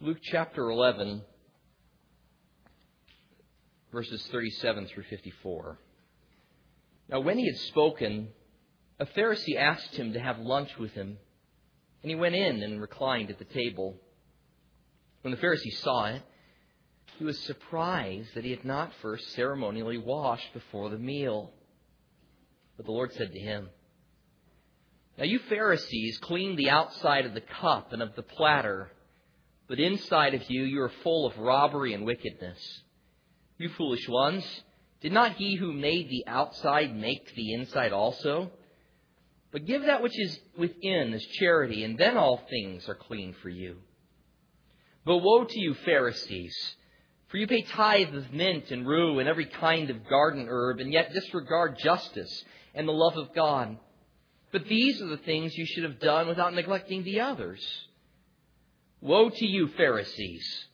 Luke chapter 11, verses 37 through 54. Now, when he had spoken, a Pharisee asked him to have lunch with him, and he went in and reclined at the table. When the Pharisee saw it, he was surprised that he had not first ceremonially washed before the meal. But the Lord said to him, Now you Pharisees clean the outside of the cup and of the platter but inside of you, you are full of robbery and wickedness. You foolish ones, did not he who made the outside make the inside also? But give that which is within as charity, and then all things are clean for you. But woe to you, Pharisees! For you pay tithe of mint and rue and every kind of garden herb, and yet disregard justice and the love of God. But these are the things you should have done without neglecting the others. Woe to you, Pharisees!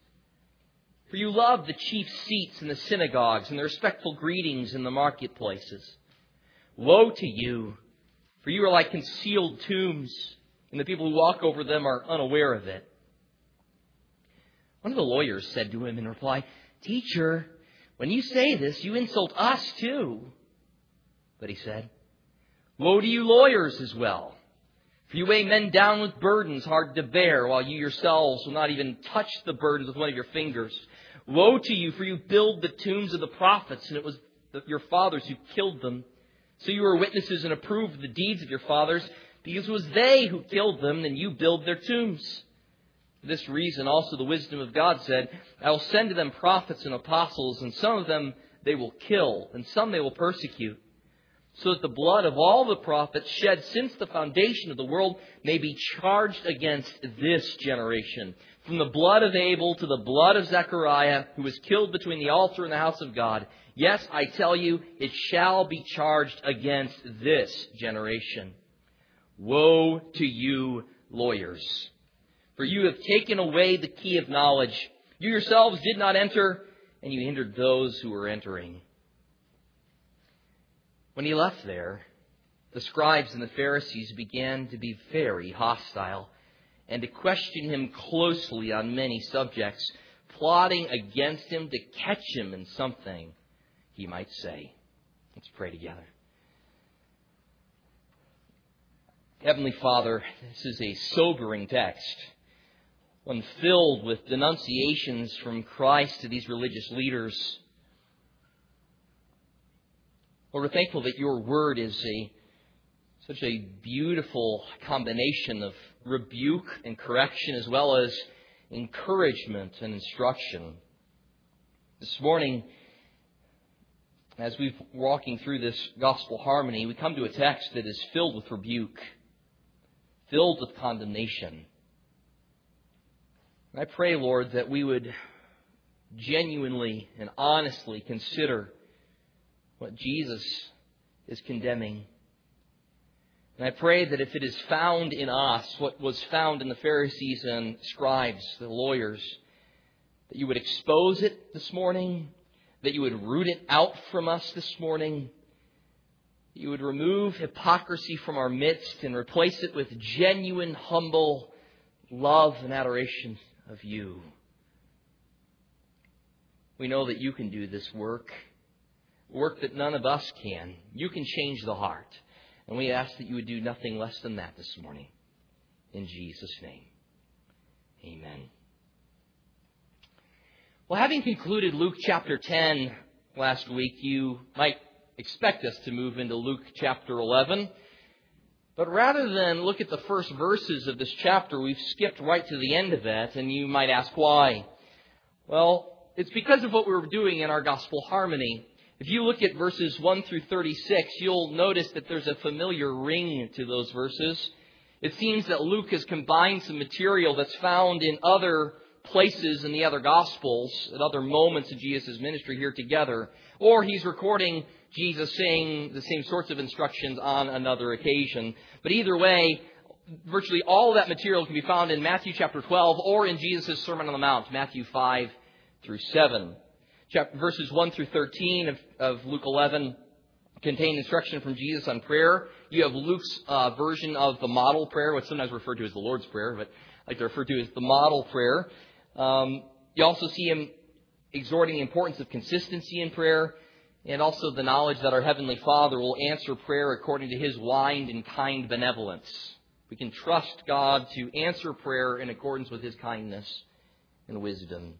For you love the chief seats in the synagogues and the respectful greetings in the marketplaces. Woe to you! For you are like concealed tombs, and the people who walk over them are unaware of it. One of the lawyers said to him in reply, Teacher, when you say this, you insult us too. But he said, Woe to you lawyers as well! For you weigh men down with burdens hard to bear, while you yourselves will not even touch the burdens with one of your fingers. Woe to you, for you build the tombs of the prophets, and it was your fathers who killed them. So you were witnesses and approved the deeds of your fathers, because it was they who killed them, and you build their tombs. For this reason also the wisdom of God said, I will send to them prophets and apostles, and some of them they will kill, and some they will persecute so that the blood of all the prophets shed since the foundation of the world may be charged against this generation. From the blood of Abel to the blood of Zechariah, who was killed between the altar and the house of God. Yes, I tell you, it shall be charged against this generation. Woe to you, lawyers! For you have taken away the key of knowledge. You yourselves did not enter, and you hindered those who were entering. When he left there, the scribes and the Pharisees began to be very hostile and to question him closely on many subjects, plotting against him to catch him in something he might say. Let's pray together. Heavenly Father, this is a sobering text, one filled with denunciations from Christ to these religious leaders Lord, we're thankful that your word is a such a beautiful combination of rebuke and correction as well as encouragement and instruction. This morning, as we're walking through this gospel harmony, we come to a text that is filled with rebuke, filled with condemnation. And I pray, Lord, that we would genuinely and honestly consider what Jesus is condemning. And I pray that if it is found in us what was found in the Pharisees and scribes, the lawyers, that you would expose it this morning, that you would root it out from us this morning, that you would remove hypocrisy from our midst and replace it with genuine, humble love and adoration of you. We know that you can do this work work that none of us can. You can change the heart. And we ask that you would do nothing less than that this morning. In Jesus' name. Amen. Well, having concluded Luke chapter 10 last week, you might expect us to move into Luke chapter 11. But rather than look at the first verses of this chapter, we've skipped right to the end of it, and you might ask why. Well, it's because of what we were doing in our gospel harmony. If you look at verses 1 through 36, you'll notice that there's a familiar ring to those verses. It seems that Luke has combined some material that's found in other places in the other Gospels, at other moments of Jesus' ministry here together, or he's recording Jesus saying the same sorts of instructions on another occasion. But either way, virtually all of that material can be found in Matthew chapter 12 or in Jesus' Sermon on the Mount, Matthew 5 through 7 chapter, verses 1 through 13 of, of Luke 11 contain instruction from Jesus on prayer. You have Luke's uh, version of the model prayer, what's sometimes referred to as the Lord's Prayer, but I like to refer to as the model prayer. Um, you also see him exhorting the importance of consistency in prayer and also the knowledge that our Heavenly Father will answer prayer according to His wide and kind benevolence. We can trust God to answer prayer in accordance with His kindness and wisdom.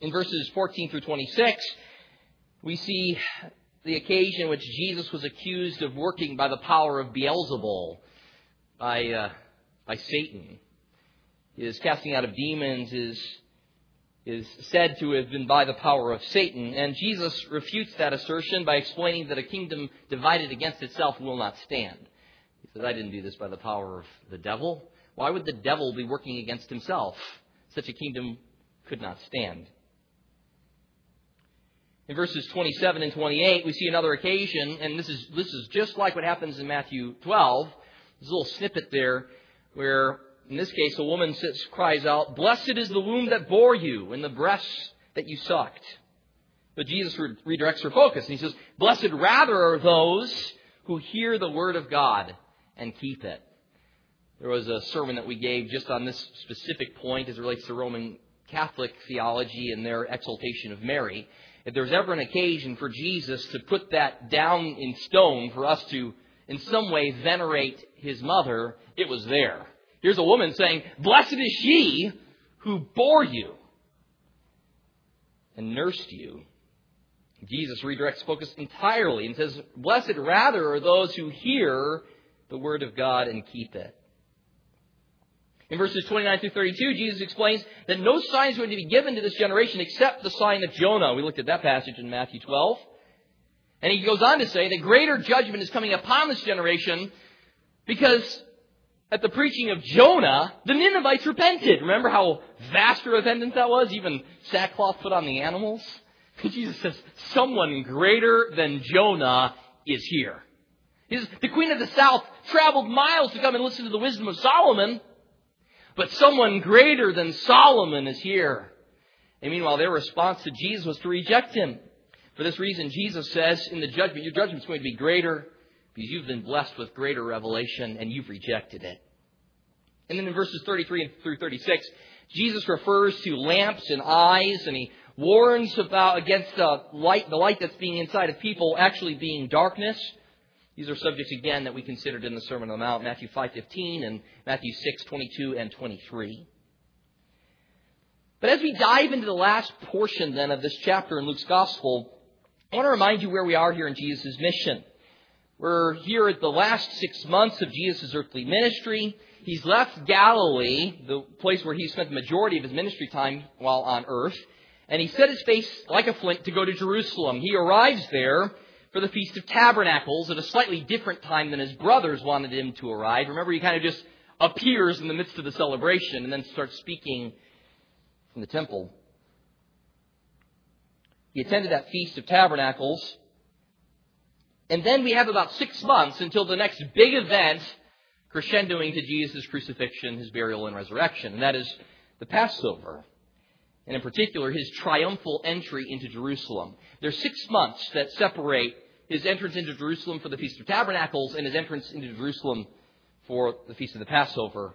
In verses 14 through 26, we see the occasion in which Jesus was accused of working by the power of Beelzebul, by, uh, by Satan. His casting out of demons is is said to have been by the power of Satan. And Jesus refutes that assertion by explaining that a kingdom divided against itself will not stand. He says, I didn't do this by the power of the devil. Why would the devil be working against himself? Such a kingdom could not stand. In verses 27 and 28, we see another occasion, and this is, this is just like what happens in Matthew 12. There's a little snippet there where in this case, a woman sits, cries out, Blessed is the womb that bore you and the breasts that you sucked. But Jesus redirects her focus and he says, Blessed rather are those who hear the word of God and keep it. There was a sermon that we gave just on this specific point as it relates to Roman Catholic theology and their exaltation of Mary. If there's ever an occasion for Jesus to put that down in stone for us to, in some way, venerate his mother, it was there. Here's a woman saying, Blessed is she who bore you and nursed you. Jesus redirects focus entirely and says, Blessed rather are those who hear the word of God and keep it. In verses 29 through 32, Jesus explains that no sign is going to be given to this generation except the sign of Jonah. We looked at that passage in Matthew 12. And he goes on to say that greater judgment is coming upon this generation because at the preaching of Jonah, the Ninevites repented. Remember how vast a repentance that was? Even sackcloth put on the animals? Jesus says, someone greater than Jonah is here. Says, the queen of the south traveled miles to come and listen to the wisdom of Solomon, but someone greater than Solomon is here. And meanwhile, their response to Jesus was to reject him. For this reason, Jesus says in the judgment, your judgment is going to be greater because you've been blessed with greater revelation and you've rejected it. And then in verses 33 through 36, Jesus refers to lamps and eyes and he warns about against the light, the light that's being inside of people actually being darkness. These are subjects again that we considered in the Sermon on the Mount, Matthew 5:15 and Matthew 6:22 and 23. But as we dive into the last portion then of this chapter in Luke's Gospel, I want to remind you where we are here in Jesus' mission. We're here at the last six months of Jesus' earthly ministry. He's left Galilee, the place where he spent the majority of his ministry time while on earth, and he set his face like a flint to go to Jerusalem. He arrives there for the Feast of Tabernacles at a slightly different time than his brothers wanted him to arrive. Remember, he kind of just appears in the midst of the celebration and then starts speaking from the temple. He attended that Feast of Tabernacles and then we have about six months until the next big event crescendoing to Jesus' crucifixion, his burial, and resurrection, and that is the Passover. And in particular, his triumphal entry into Jerusalem. There's six months that separate his entrance into Jerusalem for the Feast of Tabernacles and his entrance into Jerusalem for the Feast of the Passover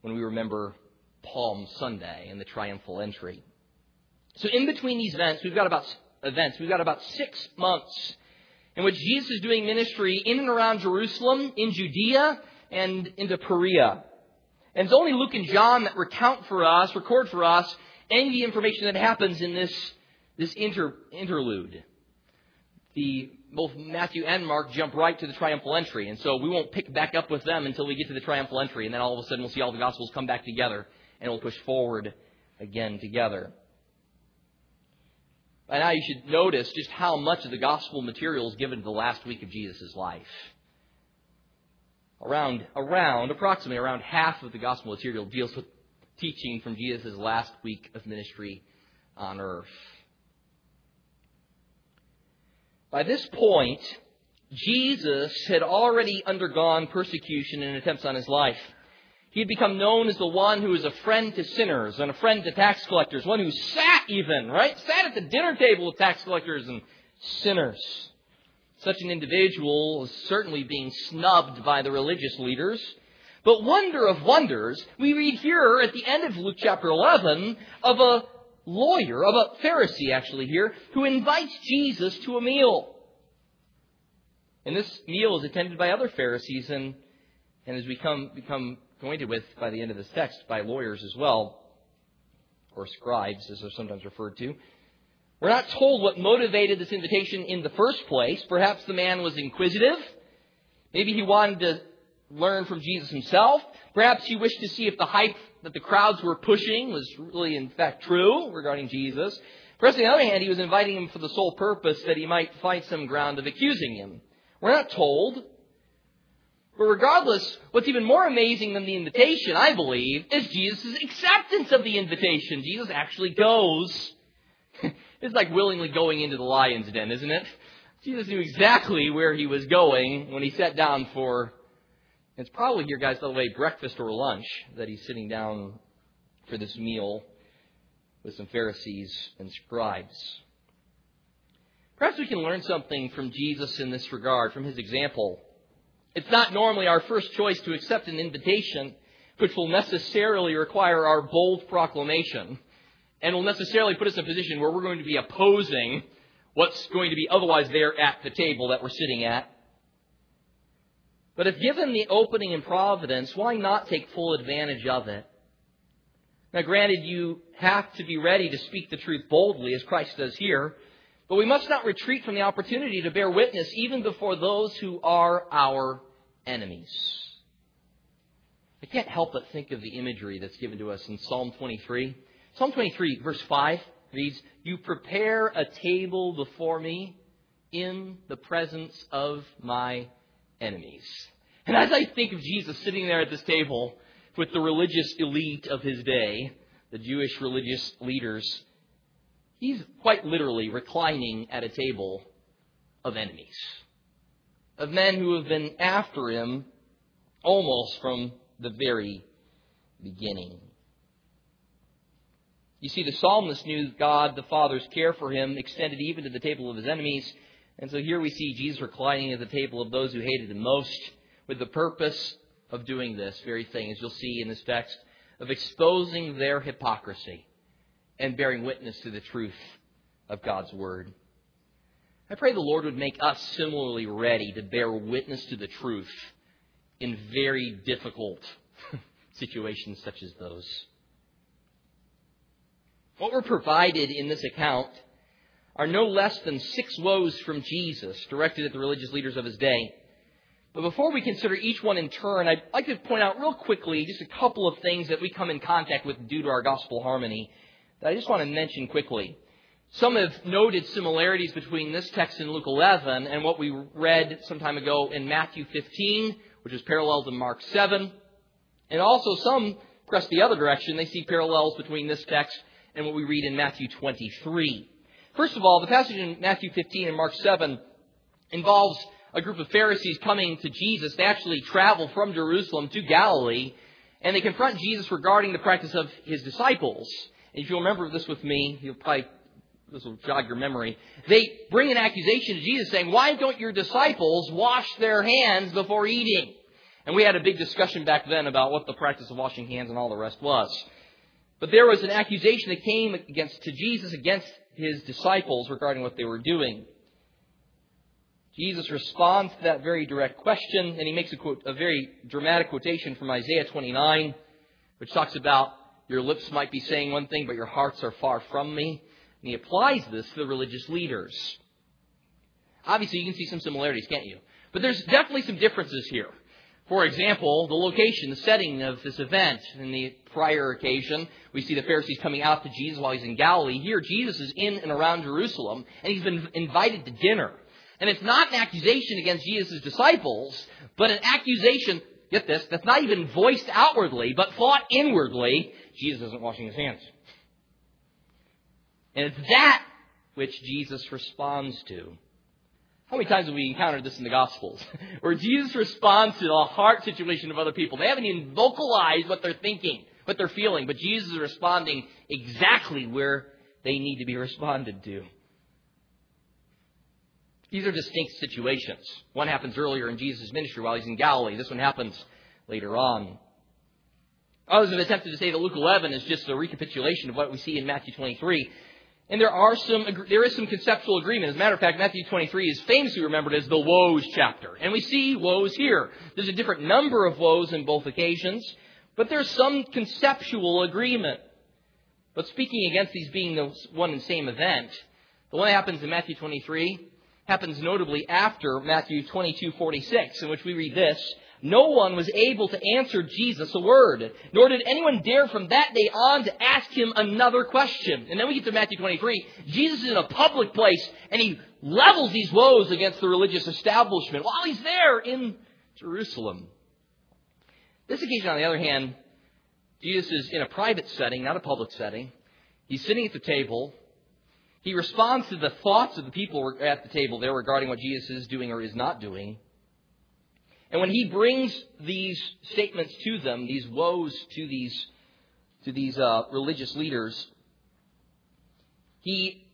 when we remember Palm Sunday and the triumphal entry. So in between these events, we've got about events, we've got about six months in which Jesus is doing ministry in and around Jerusalem, in Judea, and into Perea. And it's only Luke and John that recount for us, record for us, any of the information that happens in this, this inter, interlude. The, both Matthew and Mark jump right to the triumphal entry, and so we won't pick back up with them until we get to the triumphal entry, and then all of a sudden we'll see all the Gospels come back together, and we'll push forward again together. By now you should notice just how much of the gospel material is given to the last week of Jesus' life. Around, around, approximately around half of the gospel material deals with teaching from Jesus' last week of ministry on earth. By this point, Jesus had already undergone persecution and attempts on his life. He had become known as the one who was a friend to sinners and a friend to tax collectors, one who sat even, right? Sat at the dinner table with tax collectors and sinners. Such an individual was certainly being snubbed by the religious leaders. But wonder of wonders, we read here at the end of Luke chapter 11 of a lawyer, of a Pharisee actually here, who invites Jesus to a meal. And this meal is attended by other Pharisees and, and has become, become acquainted with by the end of this text by lawyers as well, or scribes as they're sometimes referred to. We're not told what motivated this invitation in the first place. Perhaps the man was inquisitive. Maybe he wanted to learn from Jesus himself. Perhaps he wished to see if the hype that the crowds were pushing was really, in fact, true regarding Jesus. Perhaps on the other hand, he was inviting him for the sole purpose that he might find some ground of accusing him. We're not told. But regardless, what's even more amazing than the invitation, I believe, is Jesus' acceptance of the invitation. Jesus actually goes. It's like willingly going into the lion's den, isn't it? Jesus knew exactly where he was going when he sat down for, it's probably here, guys, by the way, breakfast or lunch that he's sitting down for this meal with some Pharisees and scribes. Perhaps we can learn something from Jesus in this regard, from his example. It's not normally our first choice to accept an invitation which will necessarily require our bold proclamation and will necessarily put us in a position where we're going to be opposing what's going to be otherwise there at the table that we're sitting at. But if given the opening in providence, why not take full advantage of it? Now, granted, you have to be ready to speak the truth boldly, as Christ does here, but we must not retreat from the opportunity to bear witness even before those who are our enemies. I can't help but think of the imagery that's given to us in Psalm 23. Psalm 23, verse 5 reads, You prepare a table before me in the presence of my enemies. And as I think of Jesus sitting there at this table with the religious elite of his day, the Jewish religious leaders, he's quite literally reclining at a table of enemies, of men who have been after him almost from the very beginning. You see, the psalmist knew God the Father's care for him extended even to the table of his enemies. And so here we see Jesus reclining at the table of those who hated him most with the purpose of doing this very thing, as you'll see in this text, of exposing their hypocrisy and bearing witness to the truth of God's Word. I pray the Lord would make us similarly ready to bear witness to the truth in very difficult situations such as those. What we're provided in this account are no less than six woes from Jesus directed at the religious leaders of his day. But before we consider each one in turn, I'd like to point out real quickly just a couple of things that we come in contact with due to our gospel harmony that I just want to mention quickly. Some have noted similarities between this text in Luke 11 and what we read some time ago in Matthew 15, which is parallel to Mark 7. And also some press the other direction. They see parallels between this text and what we read in Matthew 23. First of all, the passage in Matthew 15 and Mark 7 involves a group of Pharisees coming to Jesus. They actually travel from Jerusalem to Galilee, and they confront Jesus regarding the practice of his disciples. And if you'll remember this with me, you'll probably this will jog your memory. They bring an accusation to Jesus saying, Why don't your disciples wash their hands before eating? And we had a big discussion back then about what the practice of washing hands and all the rest was. But there was an accusation that came against to Jesus against his disciples regarding what they were doing. Jesus responds to that very direct question, and he makes a, quote, a very dramatic quotation from Isaiah 29, which talks about your lips might be saying one thing, but your hearts are far from me. And he applies this to the religious leaders. Obviously, you can see some similarities, can't you? But there's definitely some differences here. For example, the location, the setting of this event. In the prior occasion, we see the Pharisees coming out to Jesus while he's in Galilee. Here, Jesus is in and around Jerusalem, and he's been invited to dinner. And it's not an accusation against Jesus' disciples, but an accusation, get this, that's not even voiced outwardly, but thought inwardly. Jesus isn't washing his hands. And it's that which Jesus responds to. How many times have we encountered this in the Gospels? Where Jesus responds to the heart situation of other people. They haven't even vocalized what they're thinking, what they're feeling, but Jesus is responding exactly where they need to be responded to. These are distinct situations. One happens earlier in Jesus' ministry while he's in Galilee. This one happens later on. Others have attempted to say that Luke 11 is just a recapitulation of what we see in Matthew 23. And there are some, there is some conceptual agreement. As a matter of fact, Matthew 23 is famously remembered as the woes chapter. And we see woes here. There's a different number of woes in both occasions, but there's some conceptual agreement. But speaking against these being the one and same event, the one that happens in Matthew 23 happens notably after Matthew 22:46, in which we read this: no one was able to answer Jesus a word, nor did anyone dare from that day on to ask him another question. And then we get to Matthew 23. Jesus is in a public place, and he levels these woes against the religious establishment while he's there in Jerusalem. This occasion, on the other hand, Jesus is in a private setting, not a public setting. He's sitting at the table. He responds to the thoughts of the people at the table there regarding what Jesus is doing or is not doing. And when he brings these statements to them, these woes to these, to these uh, religious leaders, he,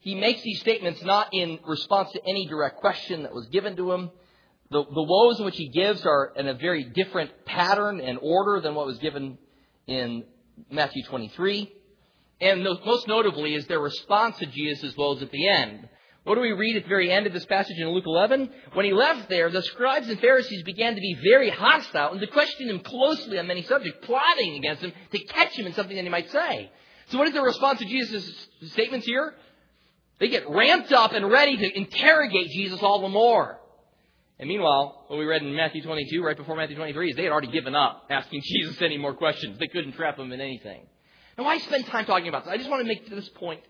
he makes these statements not in response to any direct question that was given to him. The, the woes in which he gives are in a very different pattern and order than what was given in Matthew 23. And most notably is their response to Jesus' woes at the end. What do we read at the very end of this passage in Luke 11? When he left there, the scribes and Pharisees began to be very hostile and to question him closely on many subjects, plotting against him to catch him in something that he might say. So what is the response to Jesus' statements here? They get ramped up and ready to interrogate Jesus all the more. And meanwhile, what we read in Matthew 22, right before Matthew 23, is they had already given up asking Jesus any more questions. They couldn't trap him in anything. Now, why spend time talking about this? I just want to make this point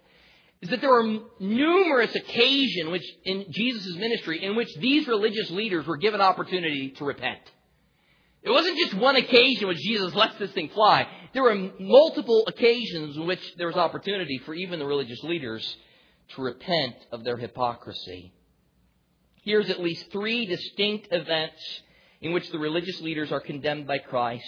is that there were numerous occasions which, in Jesus' ministry in which these religious leaders were given opportunity to repent. It wasn't just one occasion which Jesus lets this thing fly. There were multiple occasions in which there was opportunity for even the religious leaders to repent of their hypocrisy. Here's at least three distinct events in which the religious leaders are condemned by Christ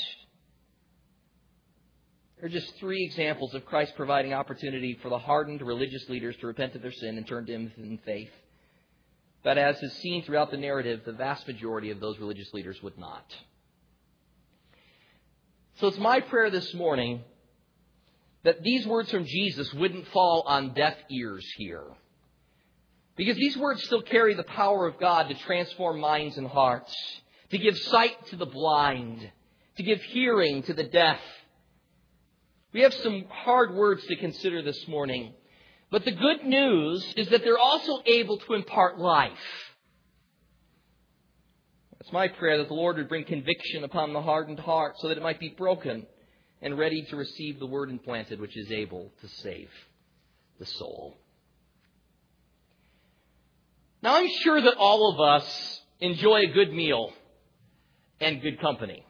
are just three examples of Christ providing opportunity for the hardened religious leaders to repent of their sin and turn to Him in faith. But as is seen throughout the narrative, the vast majority of those religious leaders would not. So it's my prayer this morning that these words from Jesus wouldn't fall on deaf ears here. Because these words still carry the power of God to transform minds and hearts, to give sight to the blind, to give hearing to the deaf, we have some hard words to consider this morning. But the good news is that they're also able to impart life. It's my prayer that the Lord would bring conviction upon the hardened heart so that it might be broken and ready to receive the word implanted which is able to save the soul. Now, I'm sure that all of us enjoy a good meal and good company.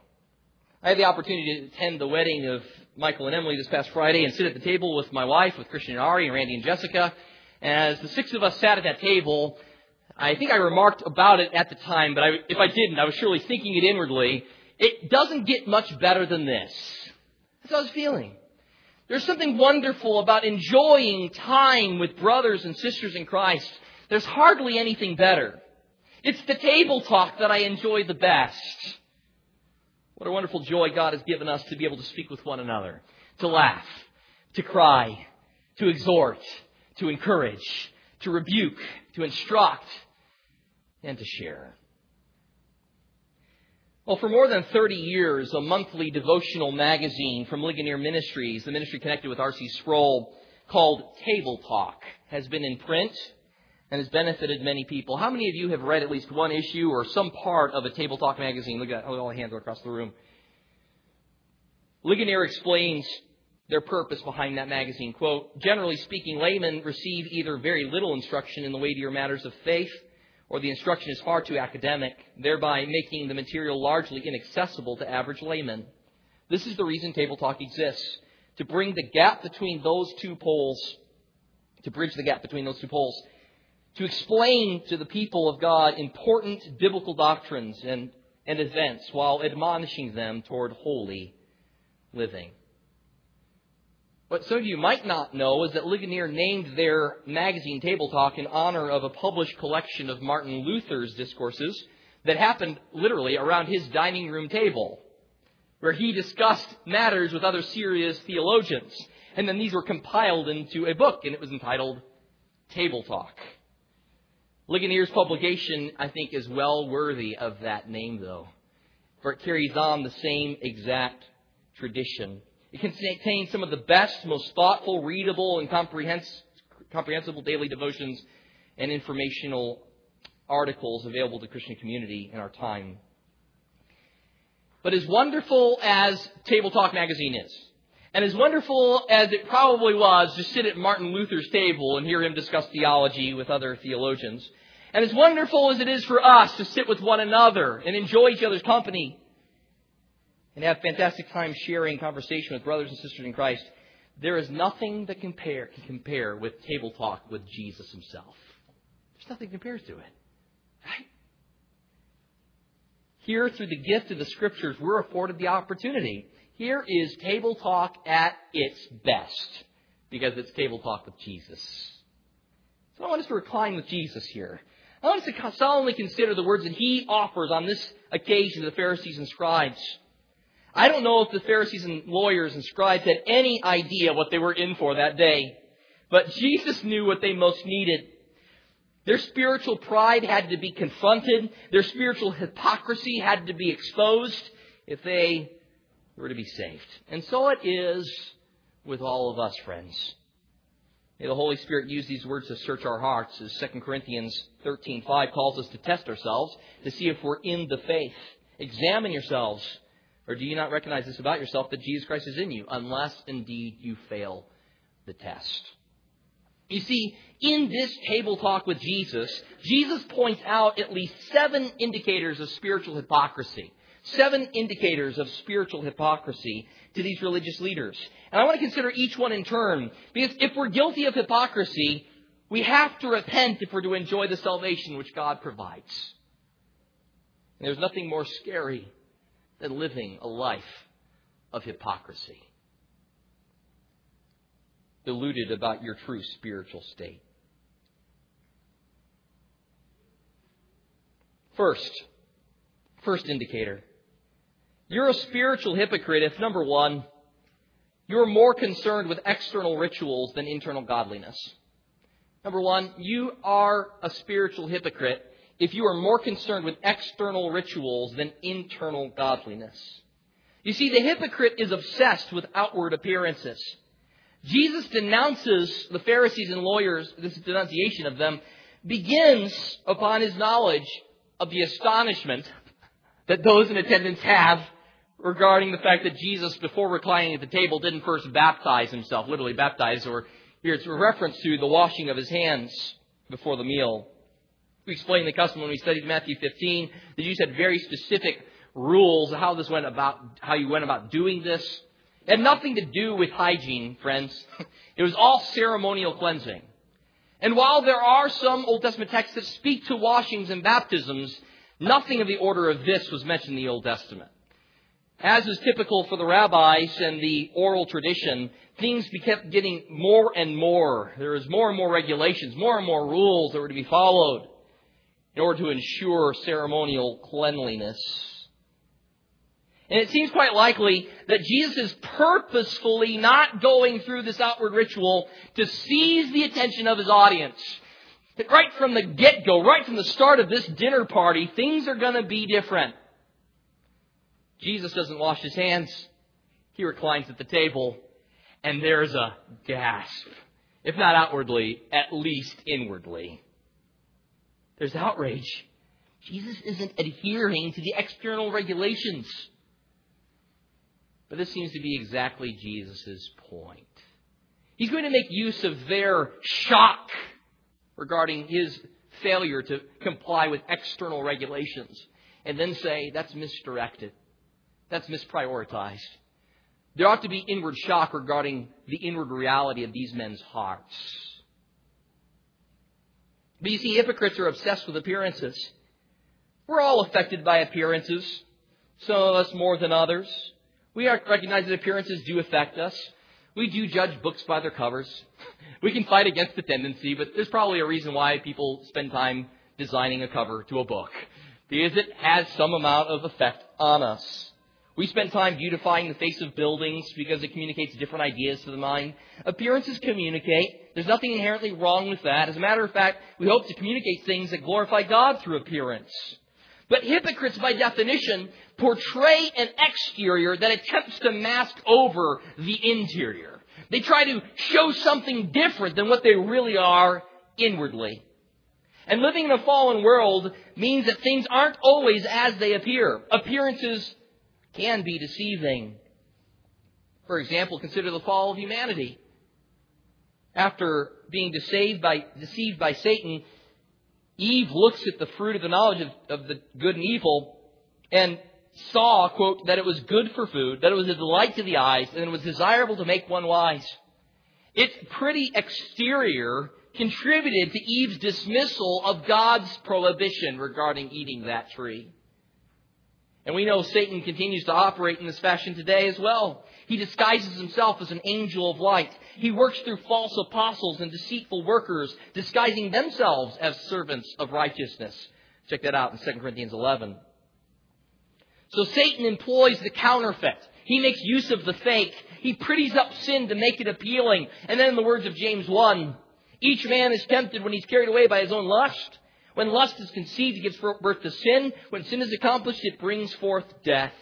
I had the opportunity to attend the wedding of Michael and Emily this past Friday and sit at the table with my wife, with Christian and Ari, and Randy and Jessica. And as the six of us sat at that table, I think I remarked about it at the time, but I, if I didn't, I was surely thinking it inwardly. It doesn't get much better than this. That's how I was feeling. There's something wonderful about enjoying time with brothers and sisters in Christ. There's hardly anything better. It's the table talk that I enjoy the best. What a wonderful joy God has given us to be able to speak with one another, to laugh, to cry, to exhort, to encourage, to rebuke, to instruct, and to share. Well, for more than 30 years, a monthly devotional magazine from Ligonier Ministries, the ministry connected with R.C. Sproul, called Table Talk, has been in print and has benefited many people. How many of you have read at least one issue or some part of a Table Talk magazine? Look at all the hands across the room. Ligonier explains their purpose behind that magazine. Quote, generally speaking, laymen receive either very little instruction in the weightier matters of faith, or the instruction is far too academic, thereby making the material largely inaccessible to average laymen. This is the reason Table Talk exists, to bring the gap between those two poles, to bridge the gap between those two poles to explain to the people of God important biblical doctrines and, and events while admonishing them toward holy living. What some of you might not know is that Ligonier named their magazine Table Talk in honor of a published collection of Martin Luther's discourses that happened literally around his dining room table, where he discussed matters with other serious theologians. And then these were compiled into a book, and it was entitled Table Talk. Ligonier's publication, I think, is well worthy of that name, though, for it carries on the same exact tradition. It contains some of the best, most thoughtful, readable, and comprehensible daily devotions and informational articles available to the Christian community in our time. But as wonderful as Table Talk magazine is, and as wonderful as it probably was to sit at Martin Luther's table and hear him discuss theology with other theologians, and as wonderful as it is for us to sit with one another and enjoy each other's company and have fantastic time sharing conversation with brothers and sisters in Christ, there is nothing that compare, can compare with table talk with Jesus himself. There's nothing compares to it. Right? Here, through the gift of the Scriptures, we're afforded the opportunity. Here is table talk at its best because it's table talk with Jesus. So I want us to recline with Jesus here. I want us to solemnly consider the words that he offers on this occasion to the Pharisees and scribes. I don't know if the Pharisees and lawyers and scribes had any idea what they were in for that day, but Jesus knew what they most needed. Their spiritual pride had to be confronted. Their spiritual hypocrisy had to be exposed if they were to be saved. And so it is with all of us, friends. May the Holy Spirit use these words to search our hearts, as 2 Corinthians 13.5 calls us to test ourselves to see if we're in the faith. Examine yourselves. Or do you not recognize this about yourself that Jesus Christ is in you, unless indeed you fail the test? You see, in this table talk with Jesus, Jesus points out at least seven indicators of spiritual hypocrisy. Seven indicators of spiritual hypocrisy to these religious leaders. And I want to consider each one in turn, because if we're guilty of hypocrisy, we have to repent if we're to enjoy the salvation which God provides. And there's nothing more scary than living a life of hypocrisy deluded about your true spiritual state. First, first indicator. You're a spiritual hypocrite if, number one, you're more concerned with external rituals than internal godliness. Number one, you are a spiritual hypocrite if you are more concerned with external rituals than internal godliness. You see, the hypocrite is obsessed with outward appearances. Jesus denounces the Pharisees and lawyers, this denunciation of them begins upon his knowledge of the astonishment that those in attendance have regarding the fact that Jesus, before reclining at the table, didn't first baptize himself, literally baptize, or here it's a reference to the washing of his hands before the meal. We explained the custom when we studied Matthew 15. The Jews had very specific rules how this went about, how you went about doing this. It had nothing to do with hygiene, friends. It was all ceremonial cleansing. And while there are some Old Testament texts that speak to washings and baptisms, nothing of the order of this was mentioned in the Old Testament. As is typical for the rabbis and the oral tradition, things kept getting more and more. There was more and more regulations, more and more rules that were to be followed in order to ensure ceremonial cleanliness. And it seems quite likely that Jesus is purposefully not going through this outward ritual to seize the attention of his audience. That right from the get-go, right from the start of this dinner party, things are going to be different. Jesus doesn't wash his hands. He reclines at the table, and there's a gasp. If not outwardly, at least inwardly. There's outrage. Jesus isn't adhering to the external regulations. But this seems to be exactly Jesus' point. He's going to make use of their shock regarding his failure to comply with external regulations and then say that's misdirected. That's misprioritized. There ought to be inward shock regarding the inward reality of these men's hearts. But you see, hypocrites are obsessed with appearances. We're all affected by appearances, some of us more than others. We recognize that appearances do affect us. We do judge books by their covers. We can fight against the tendency, but there's probably a reason why people spend time designing a cover to a book. because it has some amount of effect on us. We spend time beautifying the face of buildings because it communicates different ideas to the mind. Appearances communicate. There's nothing inherently wrong with that. As a matter of fact, we hope to communicate things that glorify God through appearance. But hypocrites, by definition, portray an exterior that attempts to mask over the interior. They try to show something different than what they really are inwardly. And living in a fallen world means that things aren't always as they appear. Appearances can be deceiving. For example, consider the fall of humanity. After being deceived by, deceived by Satan, Eve looks at the fruit of the knowledge of, of the good and evil and saw, quote, that it was good for food, that it was a delight to the eyes, and it was desirable to make one wise. Its pretty exterior contributed to Eve's dismissal of God's prohibition regarding eating that tree. And we know Satan continues to operate in this fashion today as well. He disguises himself as an angel of light. He works through false apostles and deceitful workers, disguising themselves as servants of righteousness. Check that out in 2 Corinthians 11. So Satan employs the counterfeit. He makes use of the fake. He pretties up sin to make it appealing. And then in the words of James 1, each man is tempted when he's carried away by his own lust. When lust is conceived, it gives birth to sin. When sin is accomplished, it brings forth death.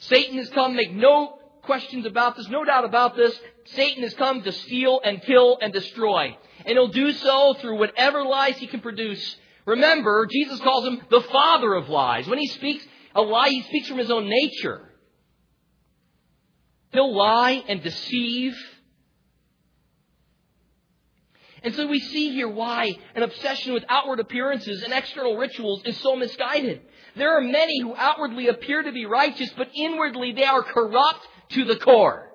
Satan has come, make no questions about this, no doubt about this. Satan has come to steal and kill and destroy. And he'll do so through whatever lies he can produce. Remember, Jesus calls him the father of lies. When he speaks a lie, he speaks from his own nature. He'll lie and deceive and so we see here why an obsession with outward appearances and external rituals is so misguided. There are many who outwardly appear to be righteous, but inwardly they are corrupt to the core.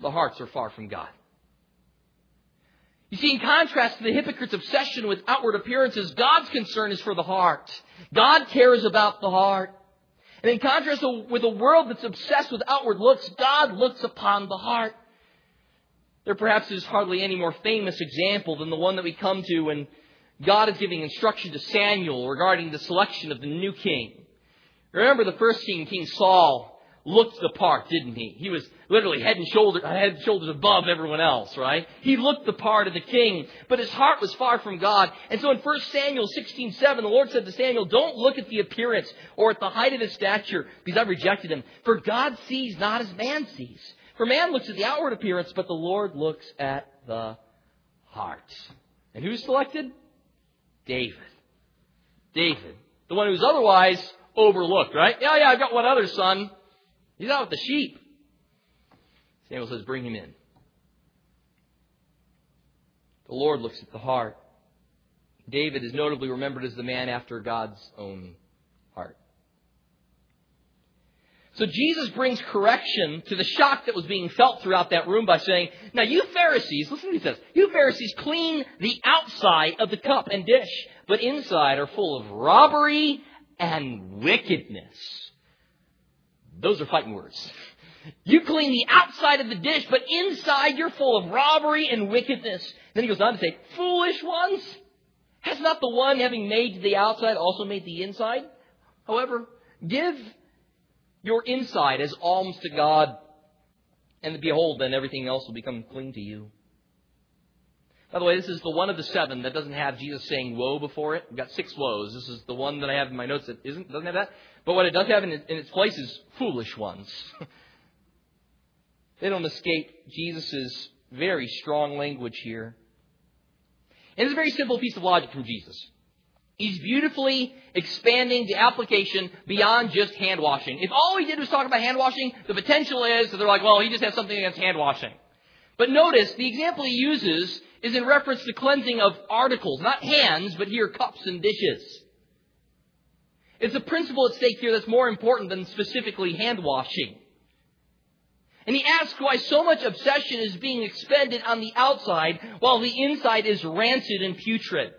The hearts are far from God. You see, in contrast to the hypocrite's obsession with outward appearances, God's concern is for the heart. God cares about the heart. And in contrast with a world that's obsessed with outward looks, God looks upon the heart. There perhaps is hardly any more famous example than the one that we come to when God is giving instruction to Samuel regarding the selection of the new king. Remember the first king, King Saul, looked the part, didn't he? He was literally head and shoulders, head and shoulders above everyone else, right? He looked the part of the king, but his heart was far from God. And so in 1 Samuel 16:7, the Lord said to Samuel, "Don't look at the appearance or at the height of his stature, because I've rejected him. For God sees not as man sees." For man looks at the outward appearance, but the Lord looks at the heart. And who's selected? David. David. The one who's otherwise overlooked, right? Yeah, yeah, I've got one other son. He's out with the sheep. Samuel says, bring him in. The Lord looks at the heart. David is notably remembered as the man after God's own heart. So Jesus brings correction to the shock that was being felt throughout that room by saying, Now you Pharisees, listen to what he says, you Pharisees clean the outside of the cup and dish, but inside are full of robbery and wickedness. Those are fighting words. You clean the outside of the dish, but inside you're full of robbery and wickedness. Then he goes on to say, Foolish ones! Has not the one having made the outside also made the inside? However, give your inside as alms to God, and behold, then everything else will become clean to you. By the way, this is the one of the seven that doesn't have Jesus saying woe before it. We've got six woes. This is the one that I have in my notes that isn't, doesn't have that. But what it does have in, in its place is foolish ones. they don't escape Jesus' very strong language here. And it's a very simple piece of logic from Jesus. He's beautifully expanding the application beyond just hand washing. If all he did was talk about hand washing, the potential is that they're like, well, he just has something against hand washing. But notice, the example he uses is in reference to cleansing of articles, not hands, but here cups and dishes. It's a principle at stake here that's more important than specifically hand washing. And he asks why so much obsession is being expended on the outside while the inside is rancid and putrid.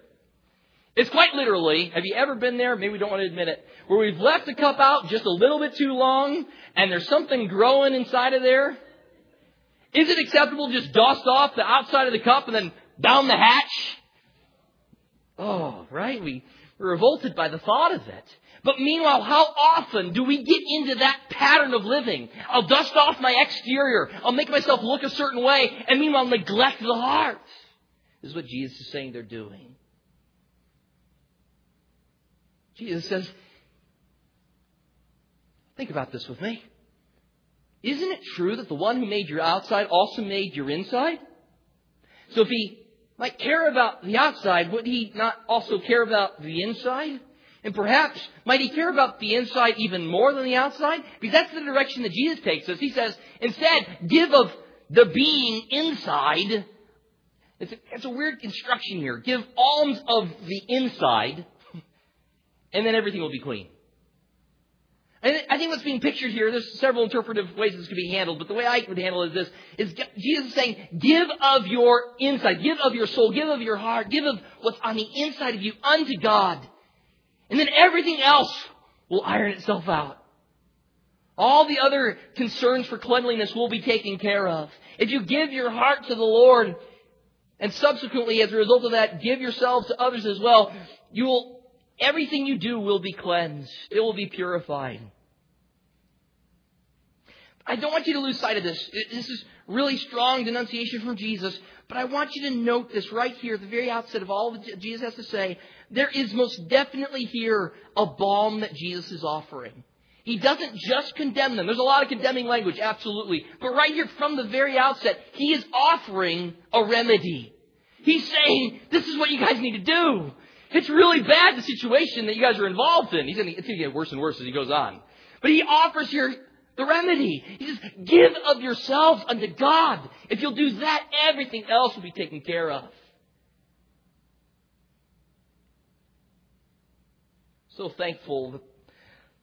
It's quite literally, have you ever been there? Maybe we don't want to admit it. Where we've left the cup out just a little bit too long and there's something growing inside of there. Is it acceptable to just dust off the outside of the cup and then down the hatch? Oh, right? We, We're revolted by the thought of it. But meanwhile, how often do we get into that pattern of living? I'll dust off my exterior. I'll make myself look a certain way, and meanwhile neglect the heart. This is what Jesus is saying they're doing. Jesus says, think about this with me. Isn't it true that the one who made your outside also made your inside? So if he might care about the outside, would he not also care about the inside? And perhaps, might he care about the inside even more than the outside? Because that's the direction that Jesus takes us. He says, instead, give of the being inside. It's a, it's a weird instruction here. Give alms of the inside, and then everything will be clean. And I think what's being pictured here, there's several interpretive ways this could be handled, but the way I would handle it is this, is Jesus is saying, give of your inside, give of your soul, give of your heart, give of what's on the inside of you unto God. And then everything else will iron itself out. All the other concerns for cleanliness will be taken care of. If you give your heart to the Lord, and subsequently, as a result of that, give yourselves to others as well, you will Everything you do will be cleansed. It will be purified. I don't want you to lose sight of this. This is really strong denunciation from Jesus, but I want you to note this right here at the very outset of all that Jesus has to say. There is most definitely here a balm that Jesus is offering. He doesn't just condemn them. There's a lot of condemning language, absolutely. But right here from the very outset, he is offering a remedy. He's saying, this is what you guys need to do. It's really bad, the situation that you guys are involved in. He's gonna, it's going to get worse and worse as he goes on. But he offers here the remedy. He says, give of yourselves unto God. If you'll do that, everything else will be taken care of. So thankful that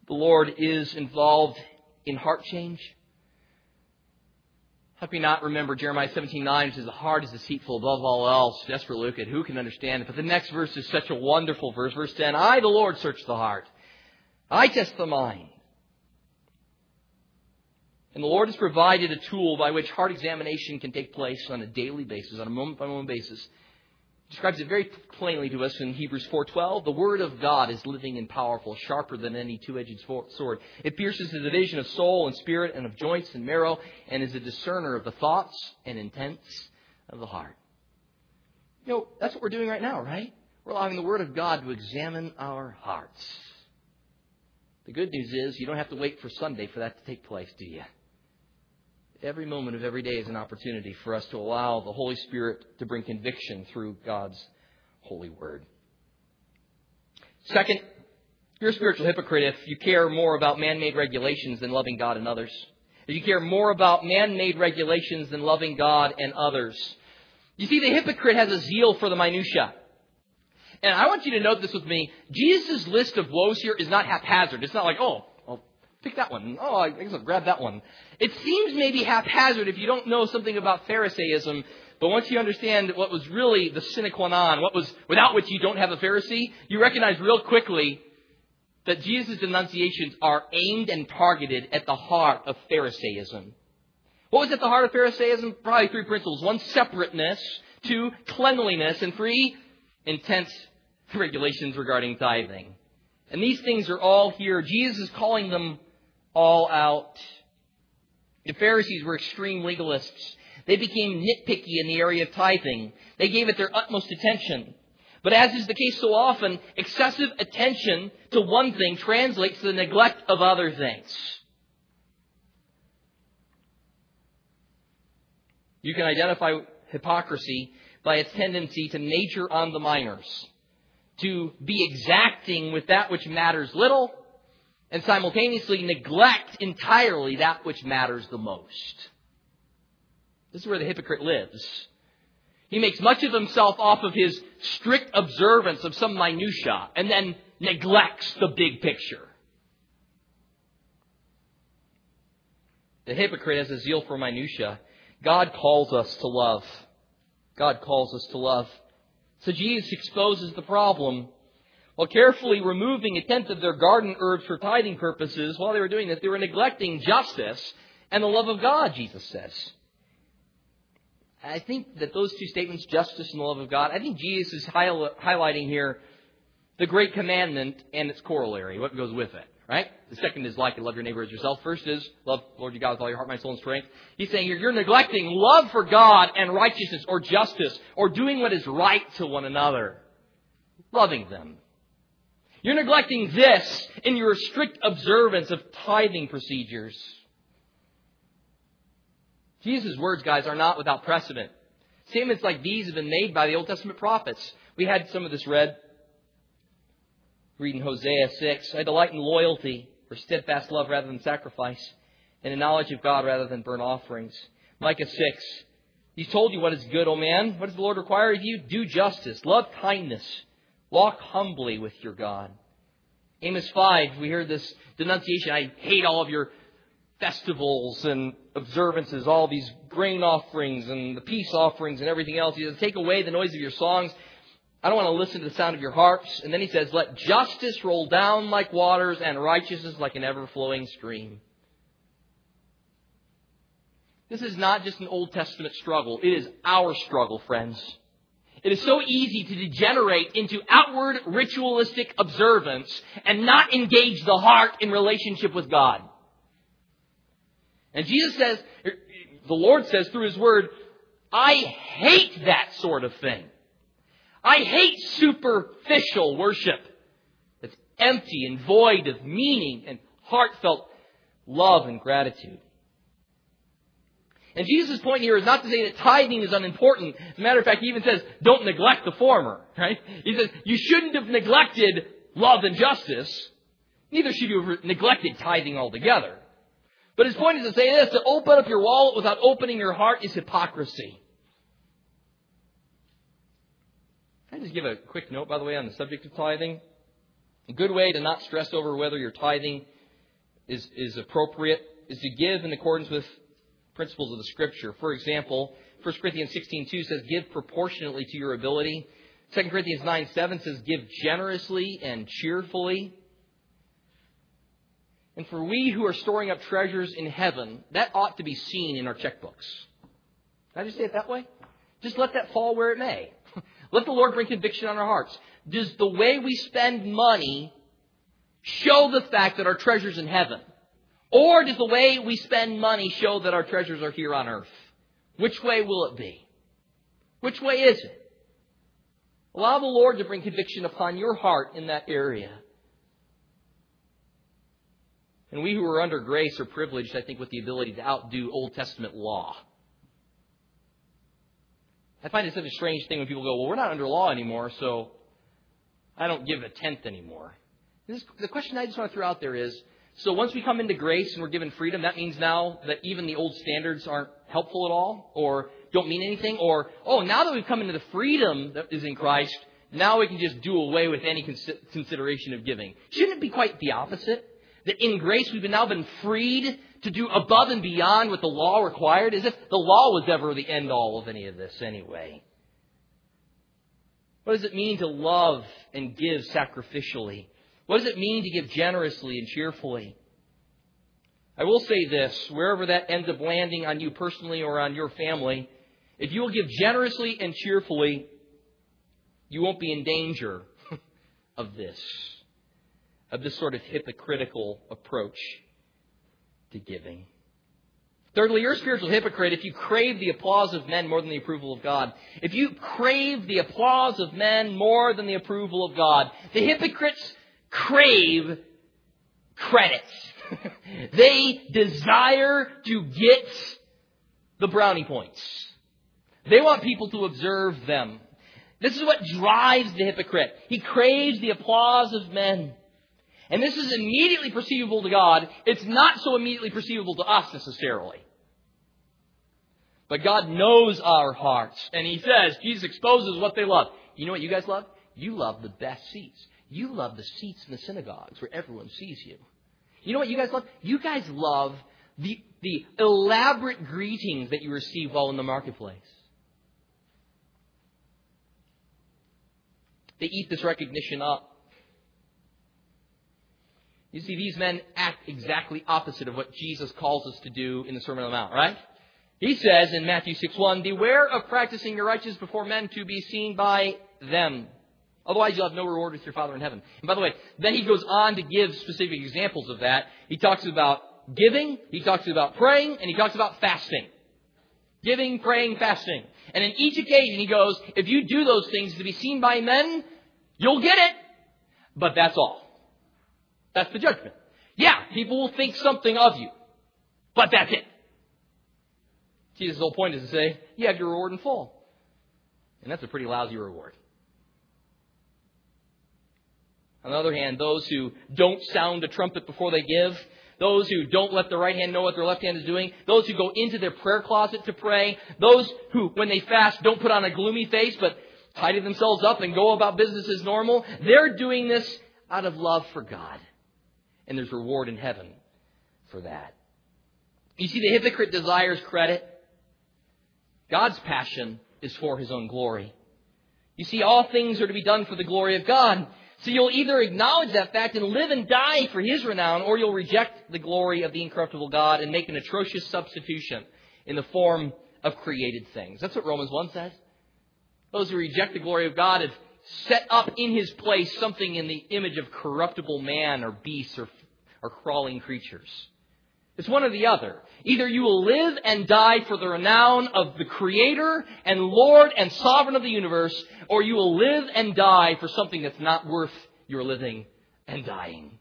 the Lord is involved in heart change. Can we not remember Jeremiah 17, 9, says, The heart is deceitful above all else, desperate look at who can understand it? But the next verse is such a wonderful verse. Verse 10, I, the Lord, search the heart. I test the mind. And the Lord has provided a tool by which heart examination can take place on a daily basis, on a moment by moment basis describes it very plainly to us in Hebrews 4:12. The word of God is living and powerful, sharper than any two-edged sword. It pierces the division of soul and spirit and of joints and marrow and is a discerner of the thoughts and intents of the heart. You know, that's what we're doing right now, right? We're allowing the word of God to examine our hearts. The good news is you don't have to wait for Sunday for that to take place, do you? Every moment of every day is an opportunity for us to allow the Holy Spirit to bring conviction through God's holy word. Second, you're a spiritual hypocrite if you care more about man-made regulations than loving God and others. If you care more about man-made regulations than loving God and others. You see, the hypocrite has a zeal for the minutia. And I want you to note this with me. Jesus' list of woes here is not haphazard. It's not like, oh, pick that one. Oh, I guess I'll grab that one. It seems maybe haphazard if you don't know something about Pharisaism, but once you understand what was really the sine qua non, what was without which you don't have a Pharisee, you recognize real quickly that Jesus' denunciations are aimed and targeted at the heart of Pharisaism. What was at the heart of Pharisaism? Probably three principles. One, separateness. Two, cleanliness. And three, intense regulations regarding tithing. And these things are all here. Jesus is calling them all out. The Pharisees were extreme legalists. They became nitpicky in the area of tithing. They gave it their utmost attention. But as is the case so often, excessive attention to one thing translates to the neglect of other things. You can identify hypocrisy by its tendency to major on the minors, to be exacting with that which matters little, and simultaneously neglect entirely that which matters the most. This is where the hypocrite lives. He makes much of himself off of his strict observance of some minutia and then neglects the big picture. The hypocrite has a zeal for minutia. God calls us to love. God calls us to love. So Jesus exposes the problem while carefully removing a tenth of their garden herbs for tithing purposes, while they were doing this, they were neglecting justice and the love of God, Jesus says. I think that those two statements, justice and the love of God, I think Jesus is highlighting here the great commandment and its corollary, what goes with it, right? The second is like it, love your neighbor as yourself. First is love Lord your God with all your heart, mind, soul, and strength. He's saying here, you're neglecting love for God and righteousness or justice or doing what is right to one another. Loving them. You're neglecting this in your strict observance of tithing procedures. Jesus' words, guys, are not without precedent. Statements like these have been made by the Old Testament prophets. We had some of this read. Reading Hosea 6. I delight in loyalty, for steadfast love rather than sacrifice, and in knowledge of God rather than burnt offerings. Micah 6. He's told you what is good, O man. What does the Lord require of you? Do justice, love kindness, walk humbly with your God. Amos 5, we hear this denunciation. I hate all of your festivals and observances, all these grain offerings and the peace offerings and everything else. He says, take away the noise of your songs. I don't want to listen to the sound of your harps. And then he says, let justice roll down like waters and righteousness like an ever flowing stream. This is not just an Old Testament struggle. It is our struggle, friends. It is so easy to degenerate into outward ritualistic observance and not engage the heart in relationship with God. And Jesus says, the Lord says through His Word, I hate that sort of thing. I hate superficial worship that's empty and void of meaning and heartfelt love and gratitude. And Jesus' point here is not to say that tithing is unimportant. As a matter of fact, he even says, don't neglect the former, right? He says, you shouldn't have neglected love and justice. Neither should you have neglected tithing altogether. But his point is to say this, to open up your wallet without opening your heart is hypocrisy. Can I just give a quick note, by the way, on the subject of tithing? A good way to not stress over whether your tithing is, is appropriate is to give in accordance with principles of the Scripture. For example, 1 Corinthians 16.2 says, give proportionately to your ability. 2 Corinthians 9.7 says, give generously and cheerfully. And for we who are storing up treasures in heaven, that ought to be seen in our checkbooks. Can I just say it that way? Just let that fall where it may. let the Lord bring conviction on our hearts. Does the way we spend money show the fact that our treasure's in heaven? Or does the way we spend money show that our treasures are here on earth? Which way will it be? Which way is it? Allow the Lord to bring conviction upon your heart in that area. And we who are under grace are privileged, I think, with the ability to outdo Old Testament law. I find it such a strange thing when people go, well, we're not under law anymore, so I don't give a tenth anymore. This, the question I just want to throw out there is, so once we come into grace and we're given freedom, that means now that even the old standards aren't helpful at all, or don't mean anything, or, oh, now that we've come into the freedom that is in Christ, now we can just do away with any consideration of giving. Shouldn't it be quite the opposite? that in grace we've now been freed to do above and beyond what the law required, as if the law was ever the end all of any of this anyway. What does it mean to love and give sacrificially? What does it mean to give generously and cheerfully? I will say this wherever that ends up landing on you personally or on your family, if you will give generously and cheerfully, you won't be in danger of this of this sort of hypocritical approach to giving. Thirdly, you're a spiritual hypocrite if you crave the applause of men more than the approval of God. If you crave the applause of men more than the approval of God, the hypocrites crave credits. they desire to get the brownie points. They want people to observe them. This is what drives the hypocrite. He craves the applause of men. And this is immediately perceivable to God. It's not so immediately perceivable to us necessarily. But God knows our hearts. And He says, Jesus exposes what they love. You know what you guys love? You love the best seats. You love the seats in the synagogues where everyone sees you. You know what you guys love? You guys love the, the elaborate greetings that you receive while in the marketplace. They eat this recognition up. You see, these men act exactly opposite of what Jesus calls us to do in the Sermon on the Mount, right? He says in Matthew 6 1, Beware of practicing your righteousness before men to be seen by them. Otherwise, you'll have no reward with your Father in heaven. And by the way, then he goes on to give specific examples of that. He talks about giving, he talks about praying, and he talks about fasting. Giving, praying, fasting. And in each occasion, he goes, if you do those things to be seen by men, you'll get it. But that's all. That's the judgment. Yeah, people will think something of you. But that's it. Jesus' whole point is to say, you have your reward in full. And that's a pretty lousy reward. On the other hand, those who don't sound a trumpet before they give, those who don't let the right hand know what their left hand is doing, those who go into their prayer closet to pray, those who, when they fast, don't put on a gloomy face but tidy themselves up and go about business as normal, they're doing this out of love for God. And there's reward in heaven for that. You see, the hypocrite desires credit. God's passion is for his own glory. You see, all things are to be done for the glory of God. So you'll either acknowledge that fact and live and die for his renown, or you'll reject the glory of the incorruptible God and make an atrocious substitution in the form of created things. That's what Romans 1 says. Those who reject the glory of God have set up in his place something in the image of corruptible man or beasts or, or crawling creatures. It's one or the other. Either you will live and die for the renown of the Creator and Lord and Sovereign of the universe, or you will live and die for something that's not worth your living and dying.